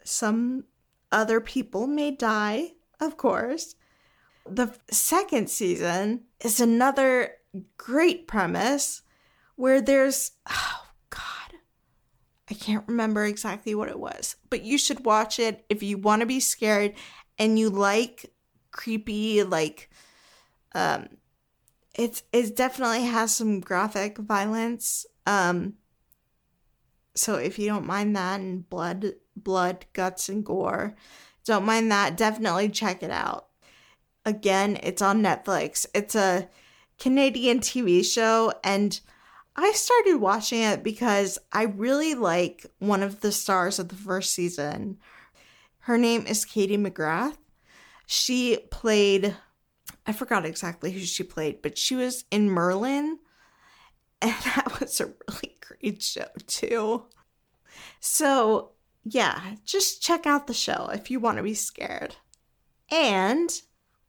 some other people may die, of course. The second season is another great premise where there's, oh God, I can't remember exactly what it was, but you should watch it if you want to be scared and you like creepy, like, um, it's it definitely has some graphic violence. Um, so if you don't mind that and blood, blood, guts, and gore, don't mind that. Definitely check it out. Again, it's on Netflix. It's a Canadian TV show, and I started watching it because I really like one of the stars of the first season. Her name is Katie McGrath. She played, I forgot exactly who she played, but she was in Merlin, and that was a really great show, too. So, yeah, just check out the show if you want to be scared. And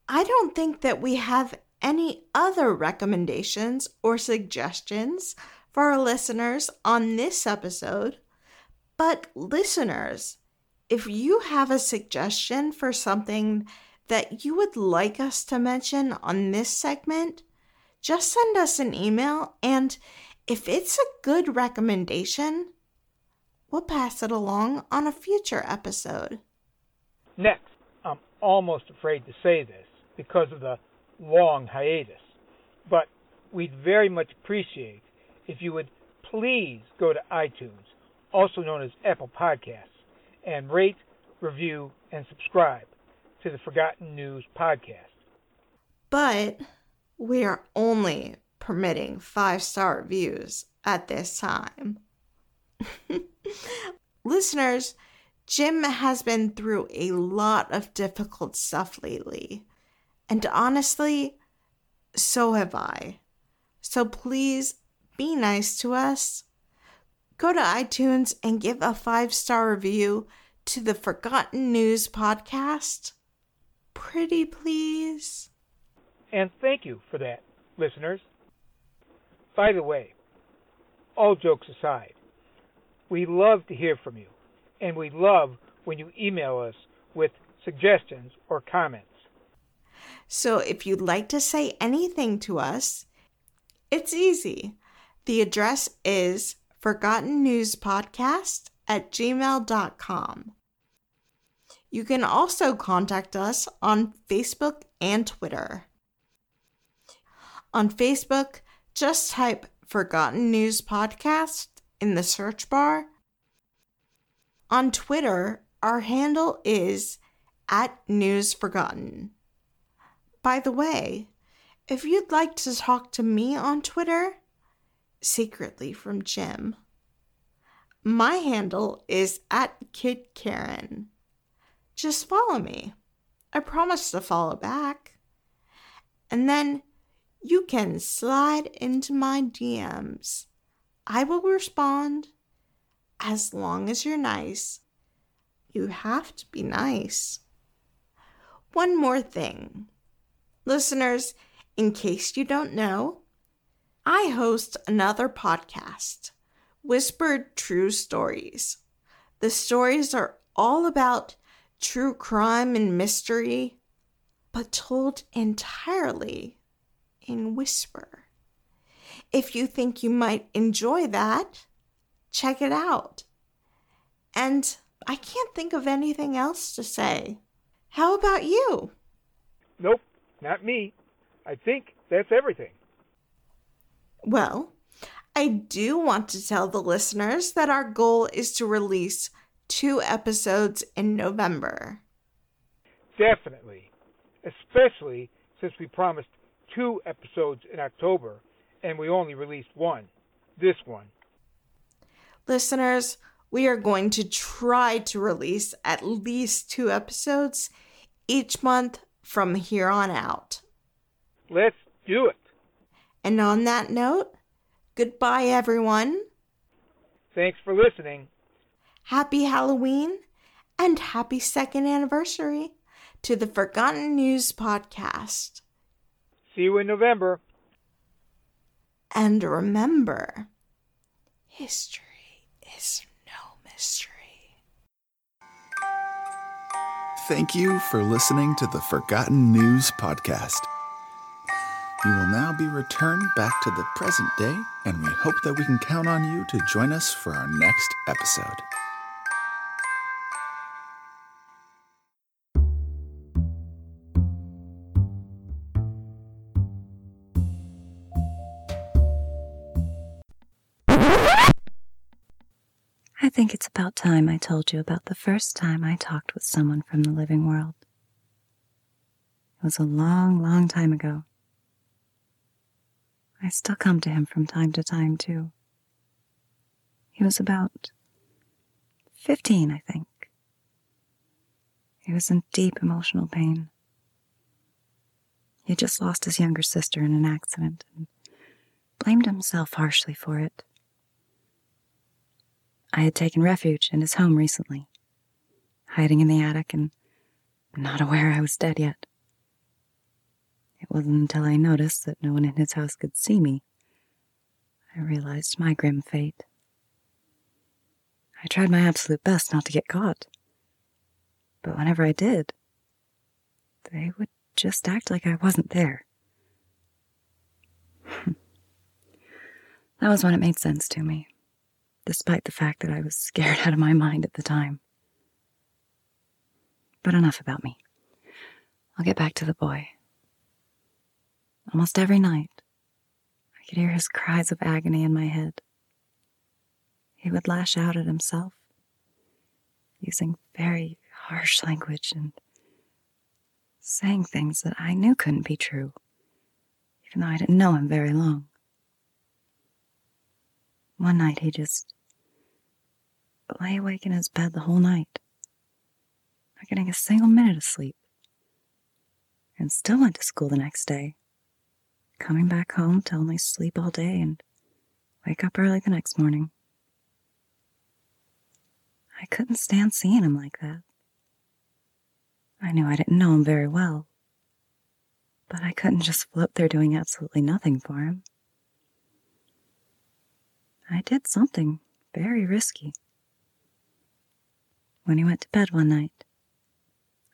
I don't think that we have any other recommendations or suggestions for our listeners on this episode. But, listeners, if you have a suggestion for something that you would like us to mention on this segment, just send us an email. And if it's a good recommendation, we'll pass it along on a future episode. Next, I'm almost afraid to say this because of the long hiatus, but we'd very much appreciate if you would please go to iTunes, also known as Apple Podcasts, and rate, review, and subscribe to the Forgotten News podcast. But we are only permitting five star reviews at this time. Listeners, Jim has been through a lot of difficult stuff lately. And honestly, so have I. So please be nice to us. Go to iTunes and give a five star review to the Forgotten News podcast. Pretty please. And thank you for that, listeners. By the way, all jokes aside, we love to hear from you, and we love when you email us with suggestions or comments. So if you'd like to say anything to us, it's easy. The address is forgottennewspodcast news podcast at gmail.com. You can also contact us on Facebook and Twitter. On Facebook, just type Forgotten News Podcast in the search bar. On Twitter, our handle is at News Forgotten. By the way, if you'd like to talk to me on Twitter, secretly from Jim, my handle is at Kid Karen. Just follow me. I promise to follow back. And then you can slide into my DMs. I will respond as long as you're nice. You have to be nice. One more thing. Listeners, in case you don't know, I host another podcast, Whispered True Stories. The stories are all about true crime and mystery, but told entirely in whisper. If you think you might enjoy that, check it out. And I can't think of anything else to say. How about you? Nope, not me. I think that's everything. Well, I do want to tell the listeners that our goal is to release two episodes in November. Definitely. Especially since we promised two episodes in October and we only released one. This one. Listeners, we are going to try to release at least two episodes each month from here on out. Let's do it. And on that note, goodbye, everyone. Thanks for listening. Happy Halloween and happy second anniversary to the Forgotten News Podcast. See you in November. And remember, history is no mystery. Thank you for listening to the Forgotten News Podcast. You will now be returned back to the present day, and we hope that we can count on you to join us for our next episode. About time I told you about the first time I talked with someone from the living world. It was a long, long time ago. I still come to him from time to time, too. He was about 15, I think. He was in deep emotional pain. He had just lost his younger sister in an accident and blamed himself harshly for it. I had taken refuge in his home recently, hiding in the attic and not aware I was dead yet. It wasn't until I noticed that no one in his house could see me I realized my grim fate. I tried my absolute best not to get caught, but whenever I did, they would just act like I wasn't there. that was when it made sense to me despite the fact that I was scared out of my mind at the time. But enough about me. I'll get back to the boy. Almost every night, I could hear his cries of agony in my head. He would lash out at himself, using very harsh language and saying things that I knew couldn't be true, even though I didn't know him very long. One night he just lay awake in his bed the whole night, not getting a single minute of sleep, and still went to school the next day, coming back home to only sleep all day and wake up early the next morning. I couldn't stand seeing him like that. I knew I didn't know him very well, but I couldn't just float there doing absolutely nothing for him. I did something very risky. When he went to bed one night,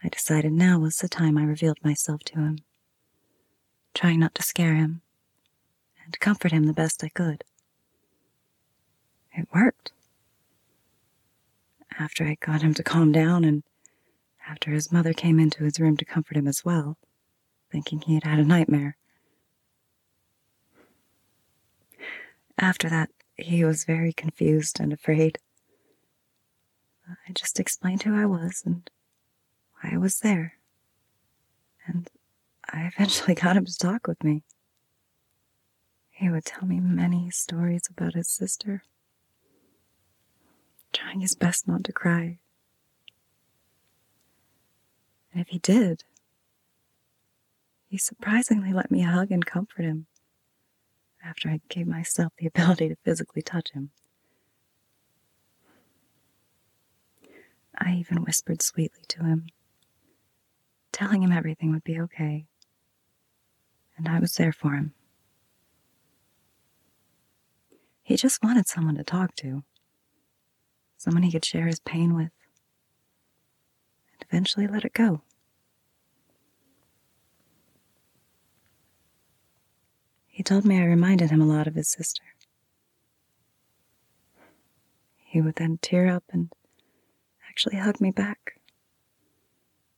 I decided now was the time I revealed myself to him, trying not to scare him and comfort him the best I could. It worked. After I got him to calm down and after his mother came into his room to comfort him as well, thinking he had had a nightmare. After that, he was very confused and afraid. I just explained who I was and why I was there. And I eventually got him to talk with me. He would tell me many stories about his sister, trying his best not to cry. And if he did, he surprisingly let me hug and comfort him after I gave myself the ability to physically touch him. I even whispered sweetly to him, telling him everything would be okay, and I was there for him. He just wanted someone to talk to, someone he could share his pain with, and eventually let it go. He told me I reminded him a lot of his sister. He would then tear up and actually hug me back,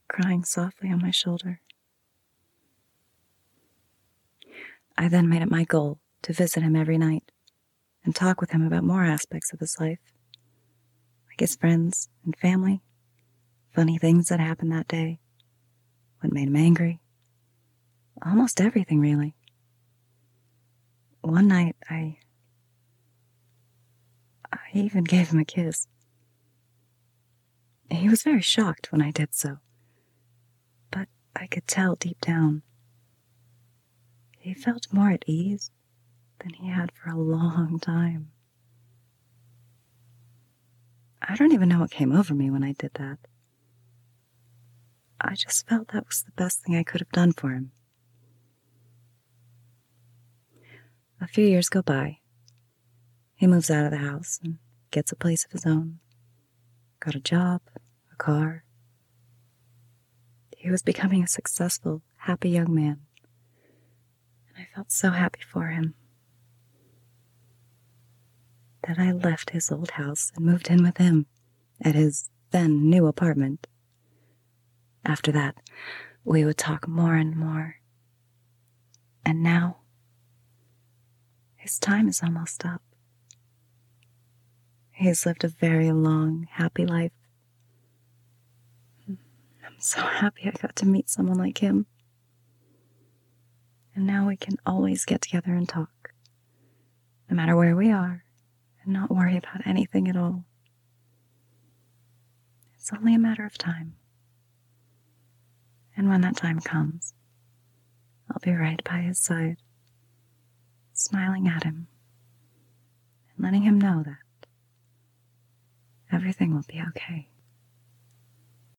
crying softly on my shoulder. I then made it my goal to visit him every night and talk with him about more aspects of his life, like his friends and family, funny things that happened that day, what made him angry, almost everything really. One night I I even gave him a kiss. He was very shocked when I did so, but I could tell deep down he felt more at ease than he had for a long time. I don't even know what came over me when I did that. I just felt that was the best thing I could have done for him. A few years go by. He moves out of the house and gets a place of his own. Got a job, a car. He was becoming a successful, happy young man. And I felt so happy for him that I left his old house and moved in with him at his then new apartment. After that, we would talk more and more. And now, his time is almost up. He has lived a very long, happy life. I'm so happy I got to meet someone like him. And now we can always get together and talk, no matter where we are, and not worry about anything at all. It's only a matter of time. And when that time comes, I'll be right by his side, smiling at him and letting him know that everything will be okay.